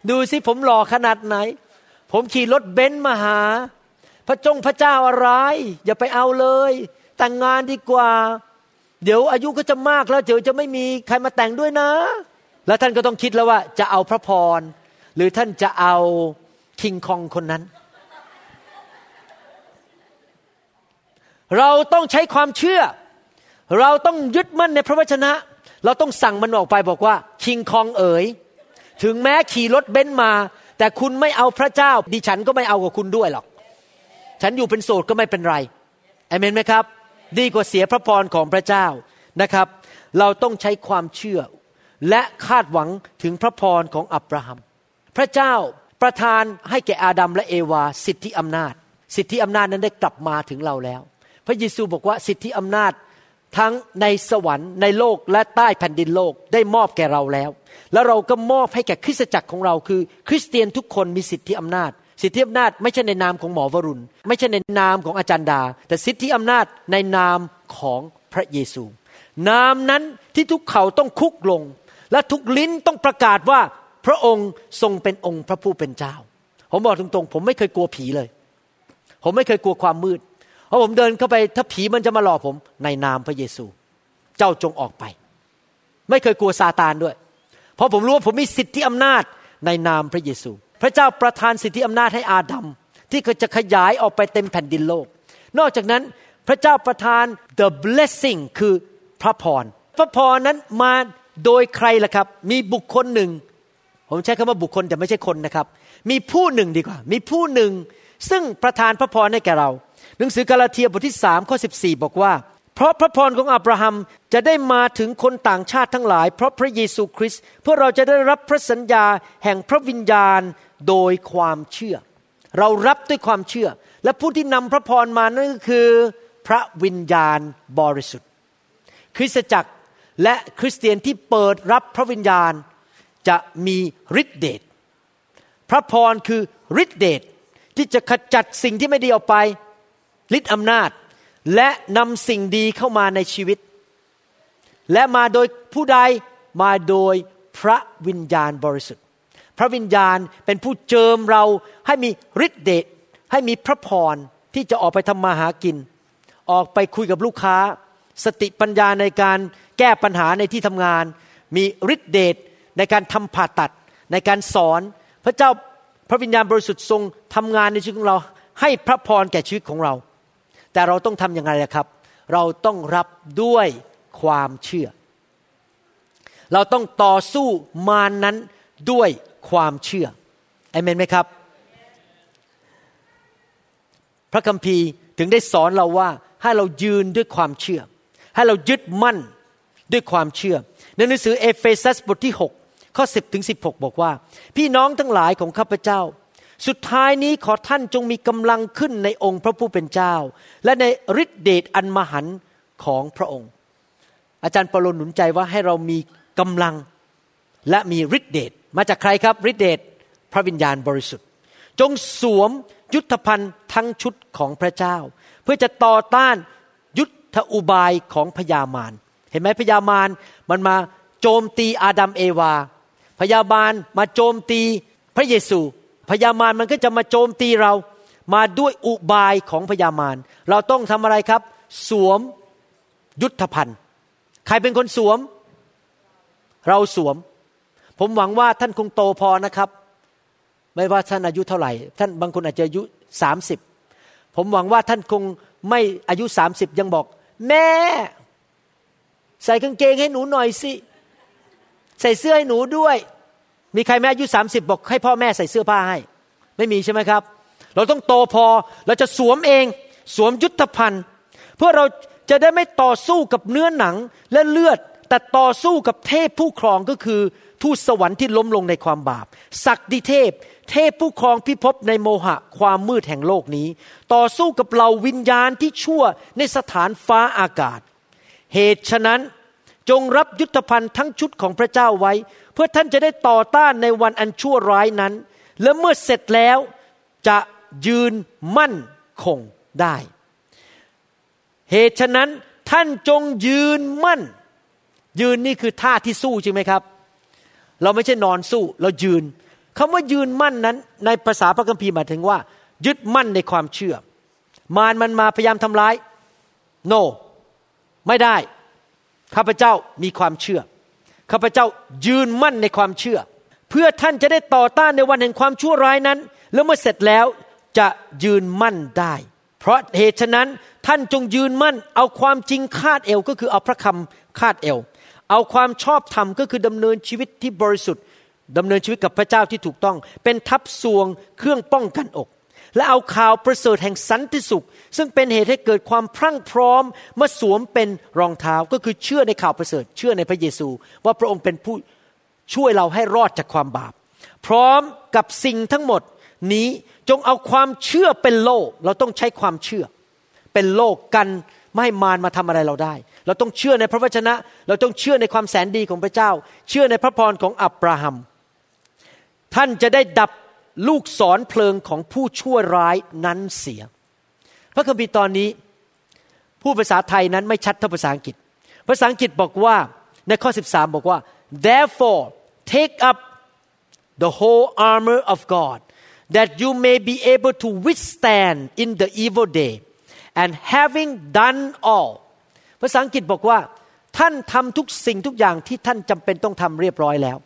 ดูสิผมหล่อขนาดไหน ผมขี่รถเบนซ์มาหา พระจงพระเจ้าอะไร อย่าไปเอาเลย แต่งงานดีกว่า เดี๋ยวอายุก็จะมากแล้วเดี๋ยวจะไม่มีใครมาแต่งด้วยนะ แล้วท่านก็ต้องคิดแล้วว่า จะเอาพระพร หรือท่านจะเอาคิงคองคนนั้น เราต้องใช้ความเชื่อ เราต้องยึดมั่นในพระวจนะ เราต้องสั่งมันออกไปบอกว่าคิงคองเอ๋ยถึงแม้ขี่รถเบนซ์มา แต่คุณไม่เอาพระเจ้า ดิฉันก็ไม่เอากับคุณด้วยหรอก ฉันอยู่เป็นโสดก็ไม่เป็นไรเอเมนไหมครับ ดีกว่าเสียพระพรของพระเจ้านะครับ เราต้องใช้ความเชื่อ และคาดหวังถึงพระพรของอับราฮัม พระเจ้าประทานให้แก่อาดัมและเอวา สิทธิอำนาจ สิทธิอำนาจนั้นได้กลับมาถึงเราแล้ว พระเยซูบอกว่าสิทธิอำนาจทั้งในสวรรค์ในโลกและใต้แผ่นดินโลกได้มอบแก่เราแล้ว แล้วเราก็มอบให้แก่คริสตจักรของเราคือ คริสเตียนทุกคนมีสิทธิอำนาจ สิทธิอำนาจไม่ใช่ในนามของหมอวรุณ ไม่ใช่ในนามของอาจารย์ดา แต่สิทธิอำนาจในนามของพระเยซูนามนั้นที่ทุกเขาต้องคุกลง และทุกลิ้นต้องประกาศว่าพระองค์ทรงเป็นองค์พระผู้เป็นเจ้า ผมบอกตรงๆ ผมไม่เคยกลัวผีเลย ผมไม่เคยกลัวความมืด พอผมเดินเข้าไปถ้าผีมันจะมาหลอกผม ในนามพระเยซู เจ้าจงออกไป ไม่เคยกลัวซาตานด้วย เพราะผมรู้ว่าผมมีสิทธิอำนาจในนามพระเยซู พระเจ้าประทานสิทธิอำนาจให้อาดัมที่จะขยายออกไปเต็มแผ่นดินโลก นอกจากนั้นพระเจ้าประทาน the blessing คือพระพร พระพรนั้นมาโดยใครล่ะครับ มีบุคคลหนึ่ง ผมใช้คำว่าบุคคลแต่ไม่ใช่คนนะครับ มีผู้หนึ่งดีกว่า มีผู้หนึ่ง ซึ่งประทานพระพรให้แก่เรา หนังสือกาลาเทียบทที่สามข้อสิบี่บอกว่า เพราะพระพรของอับราฮัมจะได้มาถึงคนต่างชาติทั้งหลาย เพราะพระเยซูคริสต์เพื่อเราจะได้รับพระสัญญาแห่งพระวิญญาณโดยความเชื่อ เรารับด้วยความเชื่อ และผู้ที่นำพระพรมานั่นก็คือ พระวิญญาณบริสุทธิ์ คริสตจักรและคริสเตียนที่เปิดรับพระวิญญาณจะมีฤทธิเดชพระพรคือฤทธิเดช ที่จะขจัดสิ่งที่ไม่ดีออกไปฤทธิอำนาจ และนำสิ่งดีเข้ามาในชีวิต และมาโดยผู้ใดมาโดยพระวิญญาณบริสุทธิ์ พระวิญญาณเป็นผู้เจิมเราให้มีฤทธิเดชให้มีพระพรที่จะออกไปทำมาหากิน ออกไปคุยกับลูกค้า สติปัญญาในการแก้ปัญหาในที่ทำงาน มีฤทธิเดชในการทำผ่าตัด ในการสอนพระเจ้า พระวิญญาณบริสุทธิ์ทรงทำงานในชีวิตของเรา ให้พระพรแก่ชีวิตของเรา แต่เราต้องทำอย่างไรล่ะครับ เราต้องรับด้วยความเชื่อ เราต้องต่อสู้มานั้นด้วยความเชื่อเอเมนไหมครับ พระคัมภีร์ถึงได้สอนเราว่าให้เรายืนด้วยความเชื่อ ให้เรายึดมั่นด้วยความเชื่อในหนังสือเอเฟซัสบทที่6 ข้อ 10ถึง16 บอกว่า พี่น้องทั้งหลายของข้าพเจ้า สุดท้ายนี้ขอท่านจงมีกำลังขึ้นในองค์พระผู้เป็นเจ้า และในฤทธิเดชอันมหันของพระองค์ อาจารย์ปรโลหนุนใจว่าให้เรามีกำลังและมีฤทธิเดชมาจากใครครับฤทธิเดชพระวิญญาณบริสุทธิ์ จงสวมยุทธภัณฑ์ทั้งชุดของพระเจ้า เพื่อจะต่อต้านยุทธอุบายของพญามารเห็นไหมพญามารมันมาโจมตีอาดัมเอวา พญามารมาโจมตีพระเยซูพญามารมันก็จะมาโจมตีเรา มาด้วยอุบายของพญามาร เราต้องทำอะไรครับ สวมยุทธภัณฑ์ ใครเป็นคนสวม เราสวม ผมหวังว่าท่านคงโตพอนะครับ ไม่ว่าท่านอายุเท่าไหร่ ท่านบางคนอาจจะอายุสามสิบผมหวังว่าท่านคงไม่อายุสามสิบยังบอก แม่ ใส่กางเกงให้หนูหน่อยสิใส่เสื้อให้หนูด้วย มีใครแม่อายุสามสิบบอกให้พ่อแม่ใส่เสื้อผ้าให้ ไม่มีใช่ไหมครับ เราต้องโตพอเราจะสวมเอง สวมยุทธภัณฑ์ เพื่อเราจะได้ไม่ต่อสู้กับเนื้อหนังและเลือด แต่ต่อสู้กับเทพผู้ครองก็คือทูตสวรรค์ที่ล้มลงในความบาป ศักดิเทพ เทพผู้ครองพิภพในโมหะความมืดแห่งโลกนี้ ต่อสู้กับเหล่าวิญญาณที่ชั่วในสถานฟ้าอากาศ เหตุฉะนั้นจงรับยุทธภัณฑ์ทั้งชุดของพระเจ้าไว้ เพื่อท่านจะได้ต่อต้านในวันอันชั่วร้ายนั้น และเมื่อเสร็จแล้วจะยืนมั่นคงได้ เหตุฉะนั้นท่านจงยืนมั่น ยืนนี่คือท่าที่สู้ใช่ไหมครับ เราไม่ใช่นอนสู้เรายืนคำว่ายืนมั่นนั้น ในภาษาพระคัมภีร์หมายถึงว่า ยึดมั่นในความเชื่อ มารมันมาพยายามทำร้าย no ไม่ได้ข้าพเจ้ามีความเชื่อ ข้าพเจ้ายืนมั่นในความเชื่อ เพื่อท่านจะได้ต่อต้านในวันแห่งความชั่วร้ายนั้น แล้วเมื่อเสร็จแล้วจะยืนมั่นได้ เพราะเหตุฉะนั้นท่านจงยืนมั่น เอาความจริงคาดเอวก็คือเอาพระคำคาดเอว เอาความชอบธรรมก็คือดำเนินชีวิตที่บริสุทธิ์ดำเนินชีวิตกับพระเจ้าที่ถูกต้อง เป็นทับสวงเครื่องป้องกันอก และเอาข่าวประเสริฐแห่งสันติสุข ซึ่งเป็นเหตุให้เกิดความพรั่งพร้อมมาสวมเป็นรองเท้าก็คือเชื่อในข่าวประเสริฐ เชื่อในพระเยซู ว่าพระองค์เป็นผู้ช่วยเราให้รอดจากความบาป พร้อมกับสิ่งทั้งหมดนี้จงเอาความเชื่อเป็นโล่เราต้องใช้ความเชื่อ เป็นโล่กันไม่ให้มารมาทำอะไรเราได้ เราต้องเชื่อในพระวจนะ เราต้องเชื่อในความแสนดีของพระเจ้า เชื่อในพระพรของอับราฮัม ท่านจะได้ดับ ลูกศรเพลิงของผู้ชั่วร้ายนั้นเสีย พระคัมภีร์ตอนนี้ผู้ภาษาไทยนั้นไม่ชัดเท่าภาษาอังกฤษ ภาษาอังกฤษบอกว่าในข้อ 13 บอกว่า therefore take up the whole armor of God that you may be able to withstand in the evil day and having done all ภาษาอังกฤษบอกว่า ท่านทำทุกสิ่งทุกอย่างที่ท่านจำเป็นต้องทำเรียบร้อยแล้ว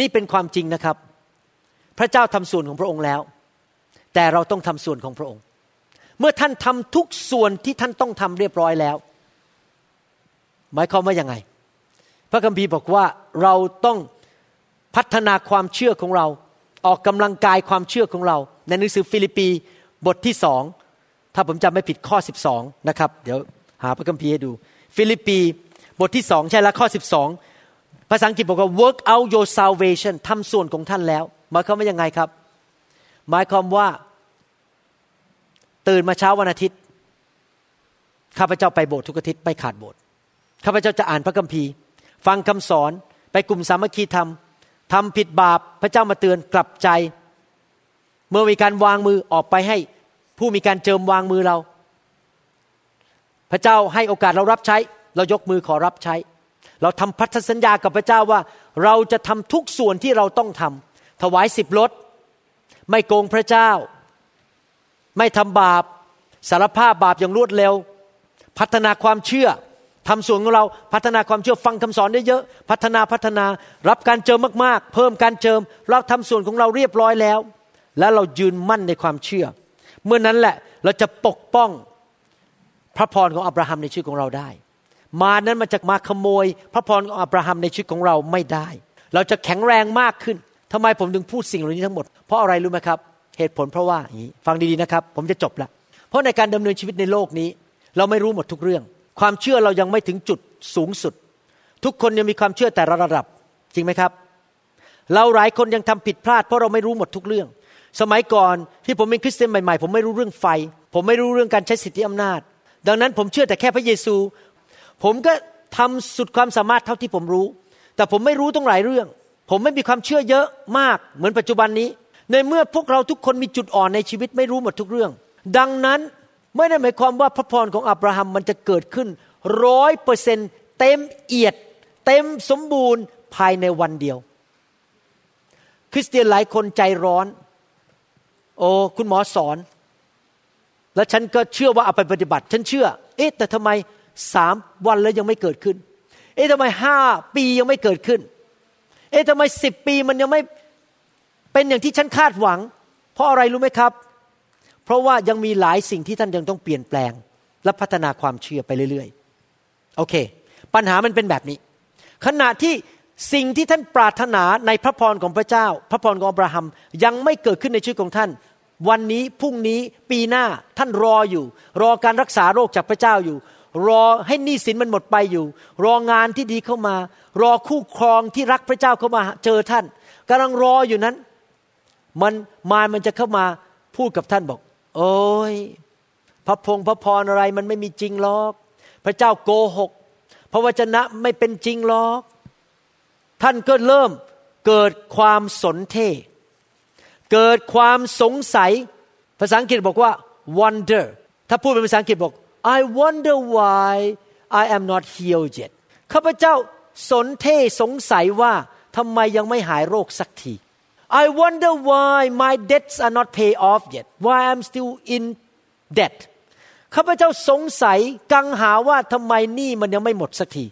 นี่เป็นความจริงนะครับ พระเจ้าทำส่วนของพระองค์แล้ว แต่เราต้องทำส่วนของพระองค์ เมื่อท่านทำทุกส่วนที่ท่านต้องทำเรียบร้อยแล้ว หมายความว่ายังไง พระคัมภีร์บอกว่าเราต้องพัฒนาความเชื่อของเรา ออกกำลังกายความเชื่อของเรา ในหนังสือฟิลิปปีบทที่สองถ้าผมจำไม่ผิดข้อ 12 นะครับ เดี๋ยวหาพระคัมภีร์ให้ดู ฟิลิปปีบทที่สองใช่แล้วข้อ 12 ภาษาอังกฤษบอกว่า work out your salvation ทำส่วนของท่านแล้ว หมายความว่ายังไงครับ หมายความว่า ตื่นมาเช้าวันอาทิตย์ข้าพเจ้าไปโบสถ์ทุกอาทิตย์ไม่ขาดโบสถ์ข้าพเจ้าจะอ่านพระคัมภีร์ ฟังคำสอนไปกลุ่มสามัคคีธรรมทำผิดบาปพระเจ้ามาเตือนกลับใจ เมื่อมีการวางมือออกไปให้ผู้มีการเจิมวางมือเรา พระเจ้าให้โอกาสเรารับใช้ เรายกมือขอรับใช้ เราทำพันธสัญญากับพระเจ้าว่า เราจะทำทุกส่วนที่เราต้องทำ ถวายสิบรถไม่โกงพระเจ้า ไม่ทำบาปสารภาพบาปอย่างรวดเร็ว พัฒนาความเชื่อทำส่วนของเราพัฒนาความเชื่อฟังคำสอนได้เยอะพัฒนาพัฒนารับการเจิมมากๆ เพิ่มการเจิมเราทำส่วนของเราเรียบร้อยแล้ว แล้วเรายืนมั่นในความเชื่อ เมื่อนั้นแหละเราจะปกป้องพระพรของอับราฮัมในชีวิตของเราได้ มานั้นมันจะมาขโมย พระพรของอับราฮัมในชีวิตของเราไม่ได้ เราจะแข็งแรงมากขึ้น ทำไมผมถึงพูดสิ่งเหล่านี้ทั้งหมด เพราะอะไรรู้ไหมครับ เหตุผลเพราะว่าอย่างนี้ฟังดีๆนะครับ ผมจะจบละ เพราะในการดำเนินชีวิตในโลกนี้ เราไม่รู้หมดทุกเรื่อง ความเชื่อเรายังไม่ถึงจุดสูงสุด ทุกคนยังมีความเชื่อแต่ระดับ จริงไหมครับ เราหลายคนยังทำผิดพลาด เพราะเราไม่รู้หมดทุกเรื่อง สมัยก่อนที่ผมเป็นคริสเตียนใหม่ๆ ผมไม่รู้เรื่องไฟ ผมไม่รู้เรื่องการใช้สิทธิอำนาจ ดังนั้นผมเชื่อแต่แค่พระเยซู ผมก็ทำสุดความสามารถเท่าที่ผมรู้ แต่ผมไม่รู้ต้องหลายเรื่อง ผมไม่มีความเชื่อเยอะมากเหมือนปัจจุบันนี้ ในเมื่อพวกเราทุกคนมีจุดอ่อนในชีวิตไม่รู้หมดทุกเรื่อง ดังนั้นไม่ได้หมายความว่าพระพรของอับราฮัมมันจะเกิดขึ้นร้อยเปอร์เซนเต็มเอียด เต็มสมบูรณ์ภายในวันเดียว คริสเตียนหลายคนใจร้อน โอ้คุณหมอสอน แล้วฉันก็เชื่อว่าเอาไปปฏิบัติ ฉันเชื่อ เอ๊ะแต่ทำไมสามวันแล้วยังไม่เกิดขึ้น เอ๊ะทำไมห้าปียังไม่เกิดขึ้น เอ๊ะทำไมสิบปีมันยังไม่เป็นอย่างที่ฉันคาดหวัง เพราะอะไรรู้ไหมครับ เพราะว่ายังมีหลายสิ่งที่ท่านยังต้องเปลี่ยนแปลง และพัฒนาความเชื่อไปเรื่อยๆ โอเค ปัญหามันเป็นแบบนี้ ขณะที่สิ่งที่ท่านปรารถนาในพระพรของพระเจ้า พระพรของอับราฮัมยังไม่เกิดขึ้นในชีวิตของท่าน วันนี้พรุ่งนี้ปีหน้าท่านรออยู่ รอการรักษาโรคจากพระเจ้าอยู่ รอให้หนี้สินมันหมดไปอยู่ รองานที่ดีเข้ามา รอคู่ครองที่รักพระเจ้าเข้ามาเจอท่านกำลังรออยู่นั้น มันมารมันจะเข้ามาพูดกับท่านบอก โอ้ยพระพงพระพรอะไรมันไม่มีจริงหรอก พระเจ้าโกหกพระวจนะไม่เป็นจริงหรอก ท่านก็เริ่มเกิดความสนเท เกิดความสงสัย ภาษาอังกฤษบอกว่า wonder ถ้าพูดเป็นภาษาอังกฤษบอก I wonder why I am not healed yet ข้าพเจ้าสนเทสงสัยว่าทำไมยังไม่หายโรคสักที I wonder why my debts are not paid off yet why I'm still in debt ข้าพเจ้าสงสัยกังหาว่าทำไมหนี้มันยังไม่หมดสักที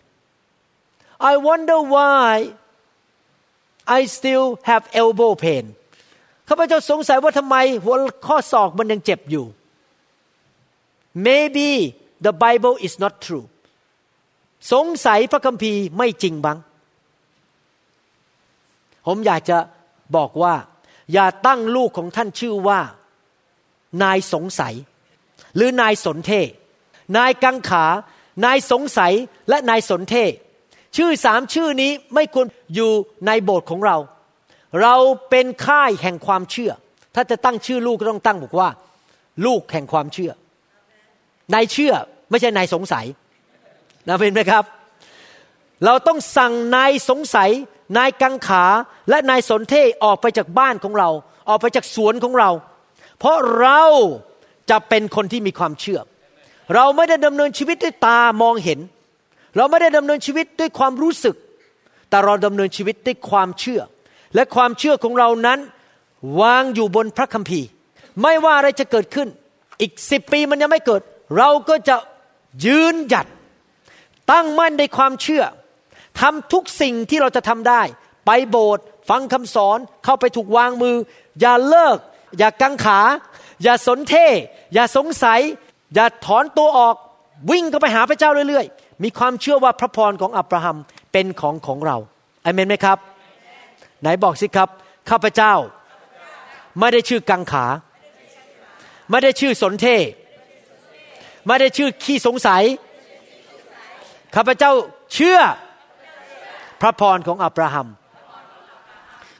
I wonder why I still have elbow pain ข้าพเจ้าสงสัยว่าทำไมหัวข้อศอกมันยังเจ็บอยู่ maybe the Bible is not true สงสัยพระคัมภีร์ไม่จริงบ้าง ผมอยากจะบอกว่า อย่าตั้งลูกของท่านชื่อว่า นายสงสัย หรือนายสนเท นายกังขา นายสงสัยและนายสนเท ชื่อสามชื่อนี้ไม่ควรอยู่ในโบสถ์ของเรา เราเป็นค่ายแห่งความเชื่อ ถ้าจะตั้งชื่อลูกก็ต้องตั้งบอกว่า ลูกแห่งความเชื่อ นายเชื่อไม่ใช่นายสงสัยนะเป็นไหมครับ เราต้องสั่งนายสงสัย นายกังขาและนายสนเทออกไปจากบ้านของเรา ออกไปจากสวนของเรา เพราะเราจะเป็นคนที่มีความเชื่อ เราไม่ได้ดำเนินชีวิตด้วยตามองเห็น เราไม่ได้ดำเนินชีวิตด้วยความรู้สึก แต่เราดำเนินชีวิตด้วยความเชื่อ และความเชื่อของเรานั้น วางอยู่บนพระคัมภีร์ ไม่ว่าอะไรจะเกิดขึ้น อีกสิบปีมันยังไม่เกิด เราก็จะยืนหยัดตั้งมั่นในความเชื่อทำทุกสิ่งที่เราจะทำได้ ไปโบสถ์ฟังคำสอนเข้าไปถูกวางมือ อย่าเลิก อย่ากังขา อย่าสนเท อย่าสงสัย อย่าถอนตัวออก วิ่งก็ไปหาพระเจ้าเรื่อยๆ มีความเชื่อว่าพระพรของอับราฮัมเป็นของของเราอเมนไหมครับ ไหนบอกสิครับ ข้าพเจ้า ไม่ได้ชื่อกังขา ไม่ได้ชื่อสนเท ไม่ได้ชื่อขี้สงสัยข้าพเจ้าเชื่อพระพรของอับราฮัม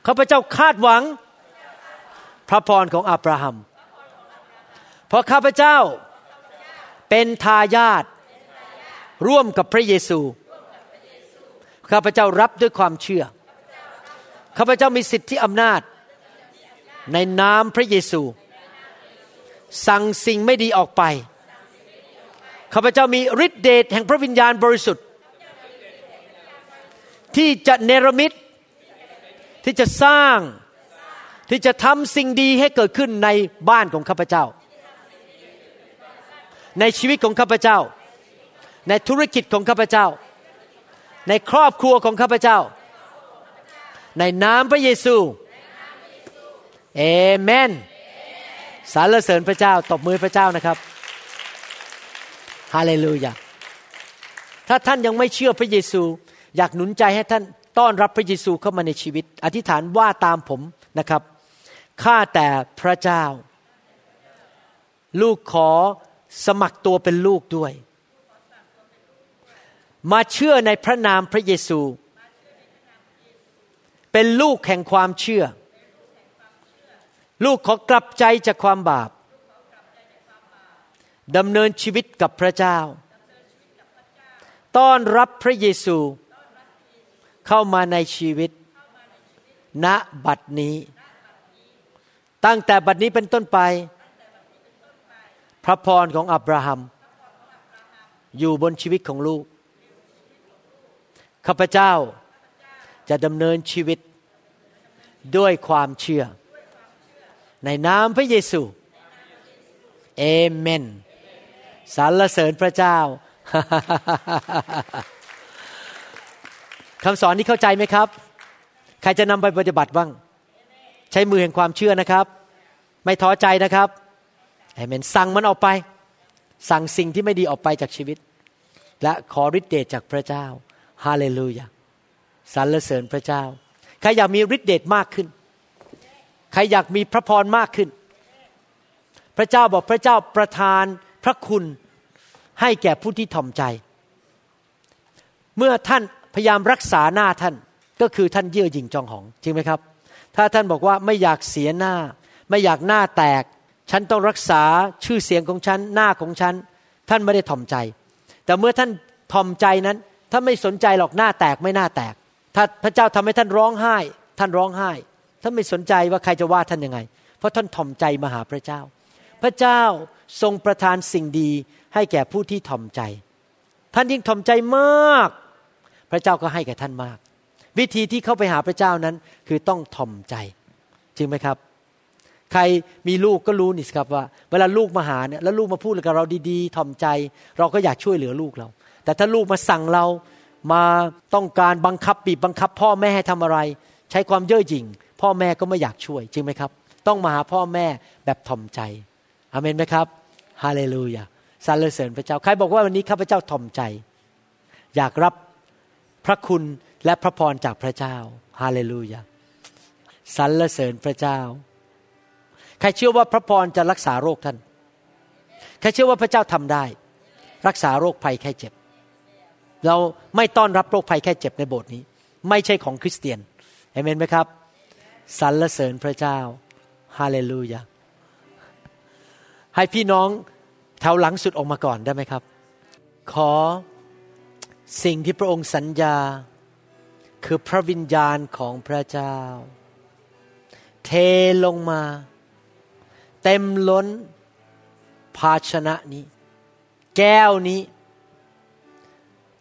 ข้าพเจ้าคาดหวังพระพรของอับราฮัมเพราะข้าพเจ้าเป็นทายาทร่วมกับพระเยซู ข้าพเจ้ารับด้วยความเชื่อ ข้าพเจ้ามีสิทธิอำนาจ ในนามพระเยซู สั่งสิ่งไม่ดีออกไป ข้าพเจ้ามีฤทธิเดชแห่งพระวิญญาณบริสุทธิ์ ที่จะเนรมิต ที่จะสร้างที่จะทำสิ่งดีให้เกิดขึ้นในบ้านของข้าพเจ้า ในชีวิตของข้าพเจ้า ในธุรกิจของข้าพเจ้า ในครอบครัวของข้าพเจ้า ในนามพระเยซูเอเมนสรรเสริญพระเจ้าตบมือพระเจ้านะครับ ฮาเลลูยาถ้าท่านยังไม่เชื่อพระเยซู อยากหนุนใจให้ท่านต้อนรับพระเยซูเข้ามาในชีวิต อธิษฐานว่าตามผมนะครับข้าแต่พระเจ้า ลูกขอสมัครตัวเป็นลูกด้วย มาเชื่อในพระนามพระเยซู เป็นลูกแห่งความเชื่อ ลูกขอกลับใจจากความบาป ดำเนินชีวิตกับพระเจ้า ต้อนรับพระเยซู เข้ามาในชีวิต ณบัดนี้ ตั้งแต่บัดนี้เป็นต้นไป พระพรของอับราฮัม อยู่บนชีวิตของลูก ข้าพเจ้าจะดำเนินชีวิตด้วยความเชื่อ ในนามพระเยซูเอเมน สรรเสริญพระเจ้าคำสอนนี้เข้าใจไหมครับ ใครจะนำไปปฏิบัติบ้าง ใช้มือแห่งความเชื่อนะครับ ไม่ท้อใจนะครับเอเมนสั่งมันออกไป สั่งสิ่งที่ไม่ดีออกไปจากชีวิต และขอฤทธิ์เดชจากพระเจ้าฮาเลลูยาสรรเสริญพระเจ้า ใครอยากมีฤทธิ์เดชมากขึ้น ใครอยากมีพระพรมากขึ้น พระเจ้าบอกพระเจ้าประทาน พระคุณให้แก่ผู้ที่ถ่อมใจ เมื่อท่านพยายามรักษาหน้าท่านก็คือท่านเยื่อหยิ่งจองหอง จริงไหมครับ ถ้าท่านบอกว่าไม่อยากเสียหน้า ไม่อยากหน้าแตก ฉันต้องรักษาชื่อเสียงของฉันหน้าของฉัน ท่านไม่ได้ถ่อมใจ แต่เมื่อท่านทอมใจนั้นถ้านไม่สนใจหรอกหน้าแตกไม่หน้าแตก ถ้าพระเจ้าทำให้ท่านร้องไห้ ท่านร้องไห้ ท่านไม่สนใจว่าใครจะว่าท่านยังไง เพราะท่านทอมใจมาหาพระเจ้า พระเจ้าทรงประทานสิ่งดีให้แก่ผู้ที่ทอมใจ ท่านยิ่งทอมใจมาก พระเจ้าก็ให้แก่ท่านมาก วิธีที่เข้าไปหาพระเจ้านั้นคือต้องทอมใจ จริงไหมครับ ใครมีลูกก็รู้นี่ครับว่า เวลาลูกมาหาเนี่ยแล้วลูกมาพูดกับเราดีๆทอมใจ เราก็อยากช่วยเหลือลูกเรา แต่ถ้าลูกมาสั่งเรามาต้องการบังคับบีบบังคับ พ่อแม่ให้ทำอะไร ใช้ความเย่อหยิ่ง พ่อแม่ก็ไม่อยากช่วย จริงไหมครับ ต้องมาหาพ่อแม่แบบทอมใจ อเมนไหมครับฮาเลลูยาสรรเสริญพระเจ้า ใครบอกว่าวันนี้ข้าพเจ้าทอมใจ อยากรับพระคุณและพระพรจากพระเจ้าฮาเลลูยาสรรเสริญพระเจ้า ใครเชื่อว่าพระพรจะรักษาโรคท่าน ใครเชื่อว่าพระเจ้าทำได้ รักษาโรคภัยแค่เจ็บ เราไม่ต้อนรับโรคภัยแค่เจ็บในโบสถ์นี้ ไม่ใช่ของคริสเตียนเอเมนไหมครับสรรเสริญพระเจ้าฮาเลลูยา ให้พี่น้องแถวหลังสุดออกมาก่อนได้ไหมครับ ขอสิ่งที่พระองค์สัญญา คือพระวิญญาณของพระเจ้า เทลงมา เต็มล้นภาชนะนี้ แก้วนี้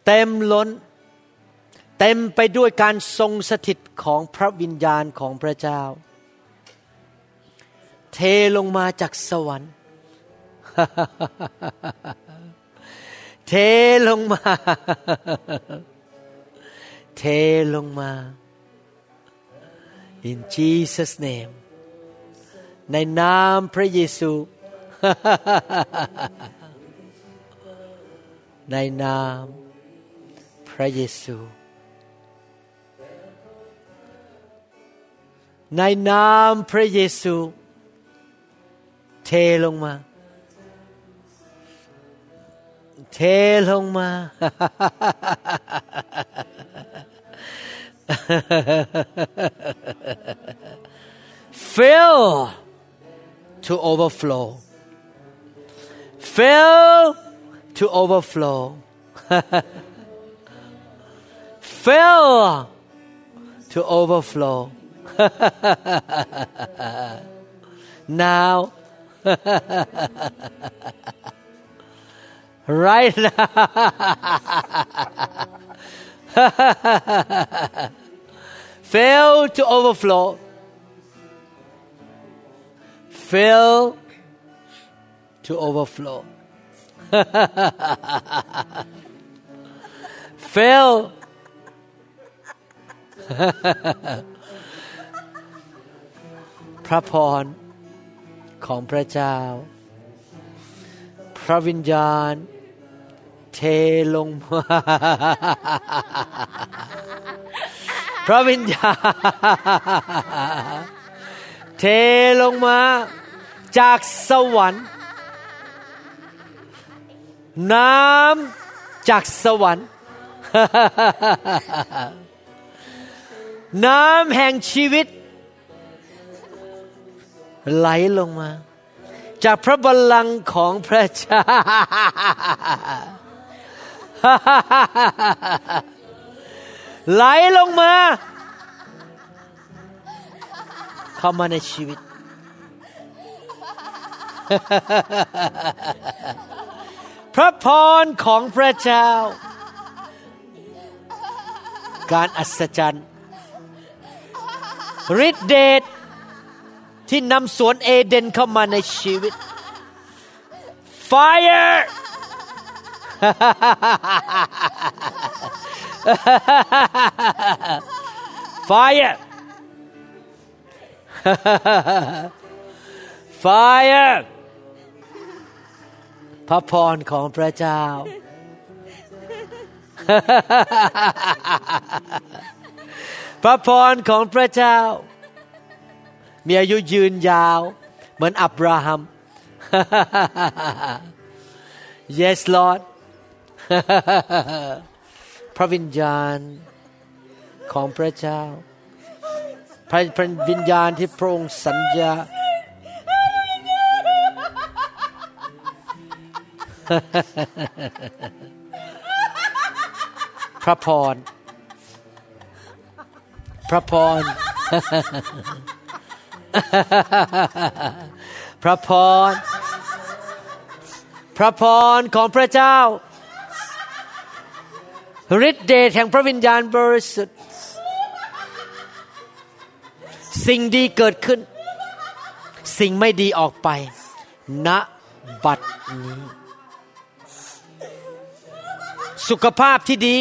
เต็มล้น เต็มไปด้วยการทรงสถิตของพระวิญญาณของพระเจ้า เทลงมาจากสวรรค์ เทลงมา เทลงมา in Jesus name ในนามพระเยซู ในนามพระเยซู ในนามพระเยซู เทลงมา tail không mà fill to overflow. Fill to overflow. Fill to overflow. Now. right now. Fill to overflow. Fill to overflow. Fill. Prapon พระพรของพระเจ้า พระวิญญาณ เทลงมาพระวิญญาณเทลงมาจากสวรรค์ น้ำจากสวรรค์ น้ำแห่งชีวิต ไหลลงมา จากพระบัลลังก์ของพระเจ้า ไหลลงมา เข้ามาในชีวิต พระพรของพระเจ้า การอัศจรรย์ฤทธิเดชที่นำสวนเอเดนเข้ามาในชีวิต Fire Fire Fire พระพรของพระเจ้า พระพรของพระเจ้า มีอายุยืนยาว เหมือนอับราฮัม Yes Lord พระวิญญาณของพระเจ้า พระวิญญาณที่พระองค์สัญญาระพร พระพร พระพร พระพรของพระเจ้า ฤทธิเดชแห่งพระวิญญาณบริสุทธิ์สิ่งดีเกิดขึ้น สิ่งไม่ดีออกไปณบัดนี้ สุขภาพที่ดี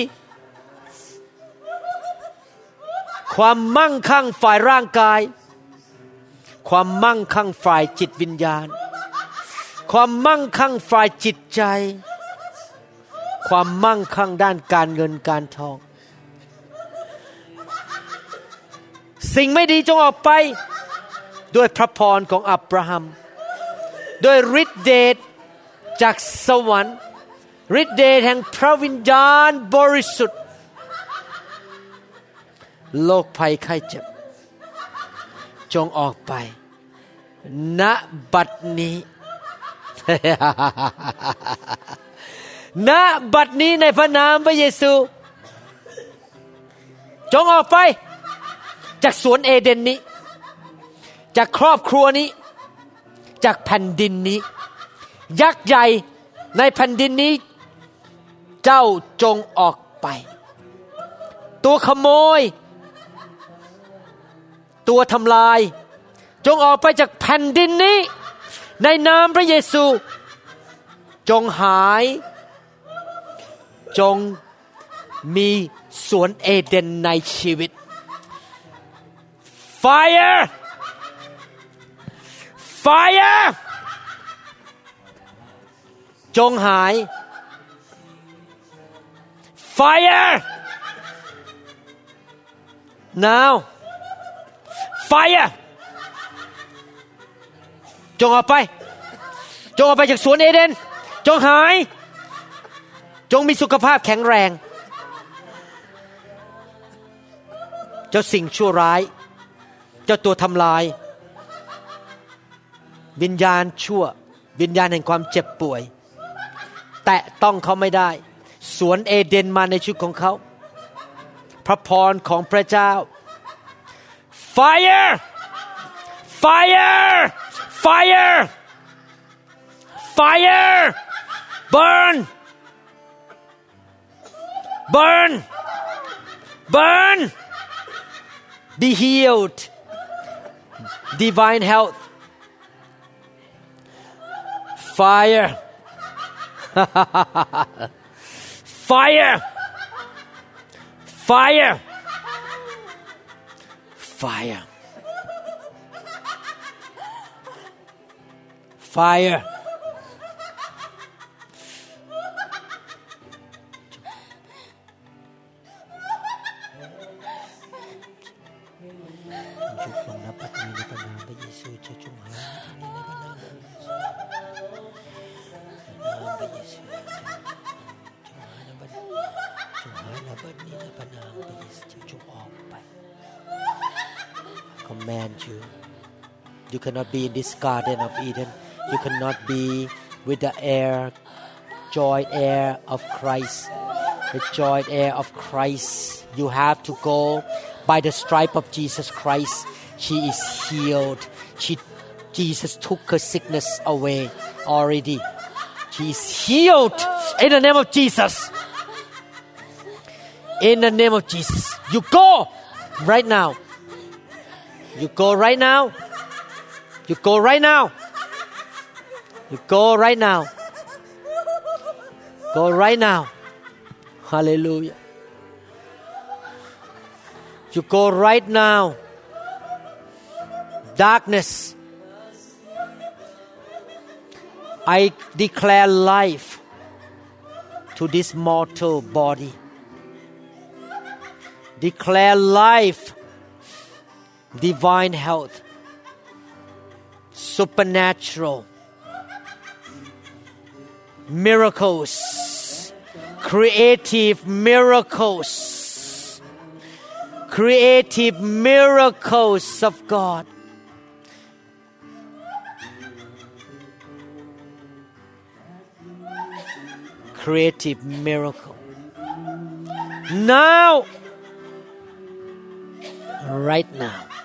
ความมั่งคั่งฝ่ายร่างกาย ความมั่งคั่งฝ่ายจิตวิญญาณ ความมั่งคั่งฝ่ายจิตใจ ความมั่งคั่งด้านการเงินการทอง สิ่งไม่ดีจงออกไปด้วยพระพรของอับราฮัม ด้วยฤทธิเดชจากสวรรค์ฤทธิเดชแห่งพระวิญญาณบริสุทธิ์ โรคภัยไข้เจ็บ จงออกไป ณบัดนี้ ณบัดนี้ในพระนามพระเยซู จงออกไป จากสวนเอเดนนี้ จากครอบครัวนี้ จากแผ่นดินนี้ ยักษ์ใหญ่ในแผ่นดินนี้ เจ้าจงออกไป ตัวขโมย ตัวทำลาย จงออกไปจากแผ่นดินนี้ ในนามพระเยซู จงหาย จงมีสวนเอเดนในชีวิต Fire Fire จงหาย Fire now Fire จงออกไป จงออกไปจากสวนเอเดน จงหาย จงมีสุขภาพแข็งแรง เจ้าสิ่งชั่วร้าย เจ้าตัวทำลาย วิญญาณชั่ว วิญญาณแห่งความเจ็บป่วย แตะต้องเขาไม่ได้ สวนเอเดนมาในชีวิตของเขา พระพรของพระเจ้า fire fire fire fire burn burn! Burn! Be healed. Divine health. Fire. Fire. Fire. Fire. Fire cannot be in this garden of Eden. You cannot be with the air joy air of Christ. The joy air of Christ. You have to go by the stripe of Jesus Christ. She is healed. She Jesus took her sickness away already. She is healed in the name of Jesus. In the name of Jesus. You go right now. You go right now you go right now. You go right now. Go right now. Hallelujah. You go right now. Darkness. I declare life to this mortal body. Declare life divine health supernatural miracles creative miracles creative miracles of God. Creative miracle. Now right now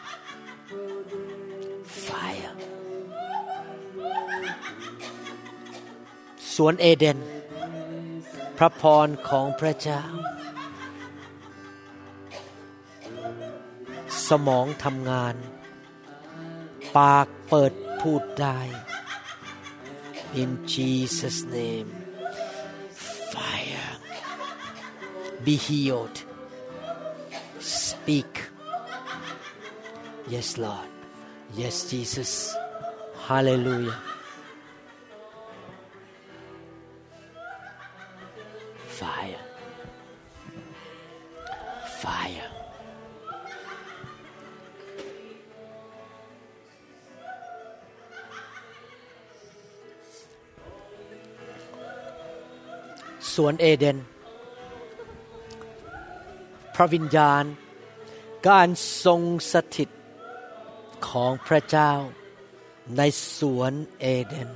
สวนเอเดน พระพรของพระเจ้า สมองทำงาน ปากเปิดพูดได้ in Jesus name fire be healed speak yes Lord yes Jesus hallelujah สวนเอเดน พระวิญญาณ การทรงสถิตของพระเจ้าในสวนเอเดน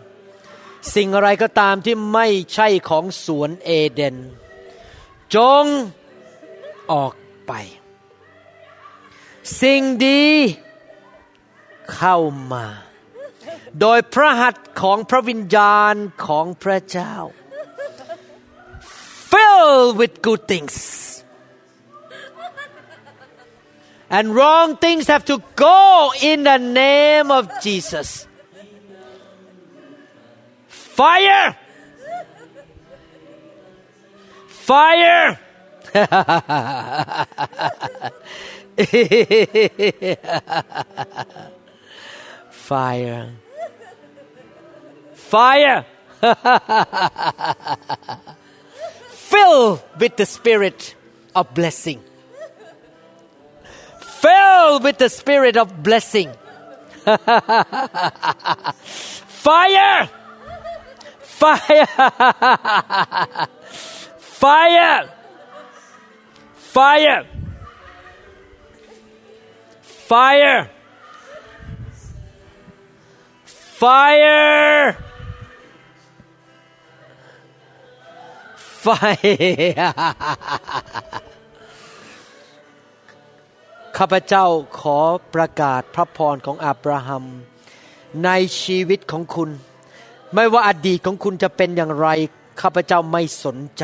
สิ่งอะไรก็ตามที่ไม่ใช่ของสวนเอเดน จงออกไป สิ่งดีเข้ามา โดยพระหัตถ์ของพระวิญญาณของพระเจ้า filled with good things. And wrong things have to go in the name of Jesus. Fire! Fire! Fire! Fire! with the spirit of blessing. Filled with the spirit of blessing. Fire! Fire! Fire! Fire! Fire! Fire! ไฟ ข้าพเจ้าขอประกาศพระพรของอับราฮัม ในชีวิตของคุณ ไม่ว่าอดีตของคุณจะเป็นอย่างไร ข้าพเจ้าไม่สนใจ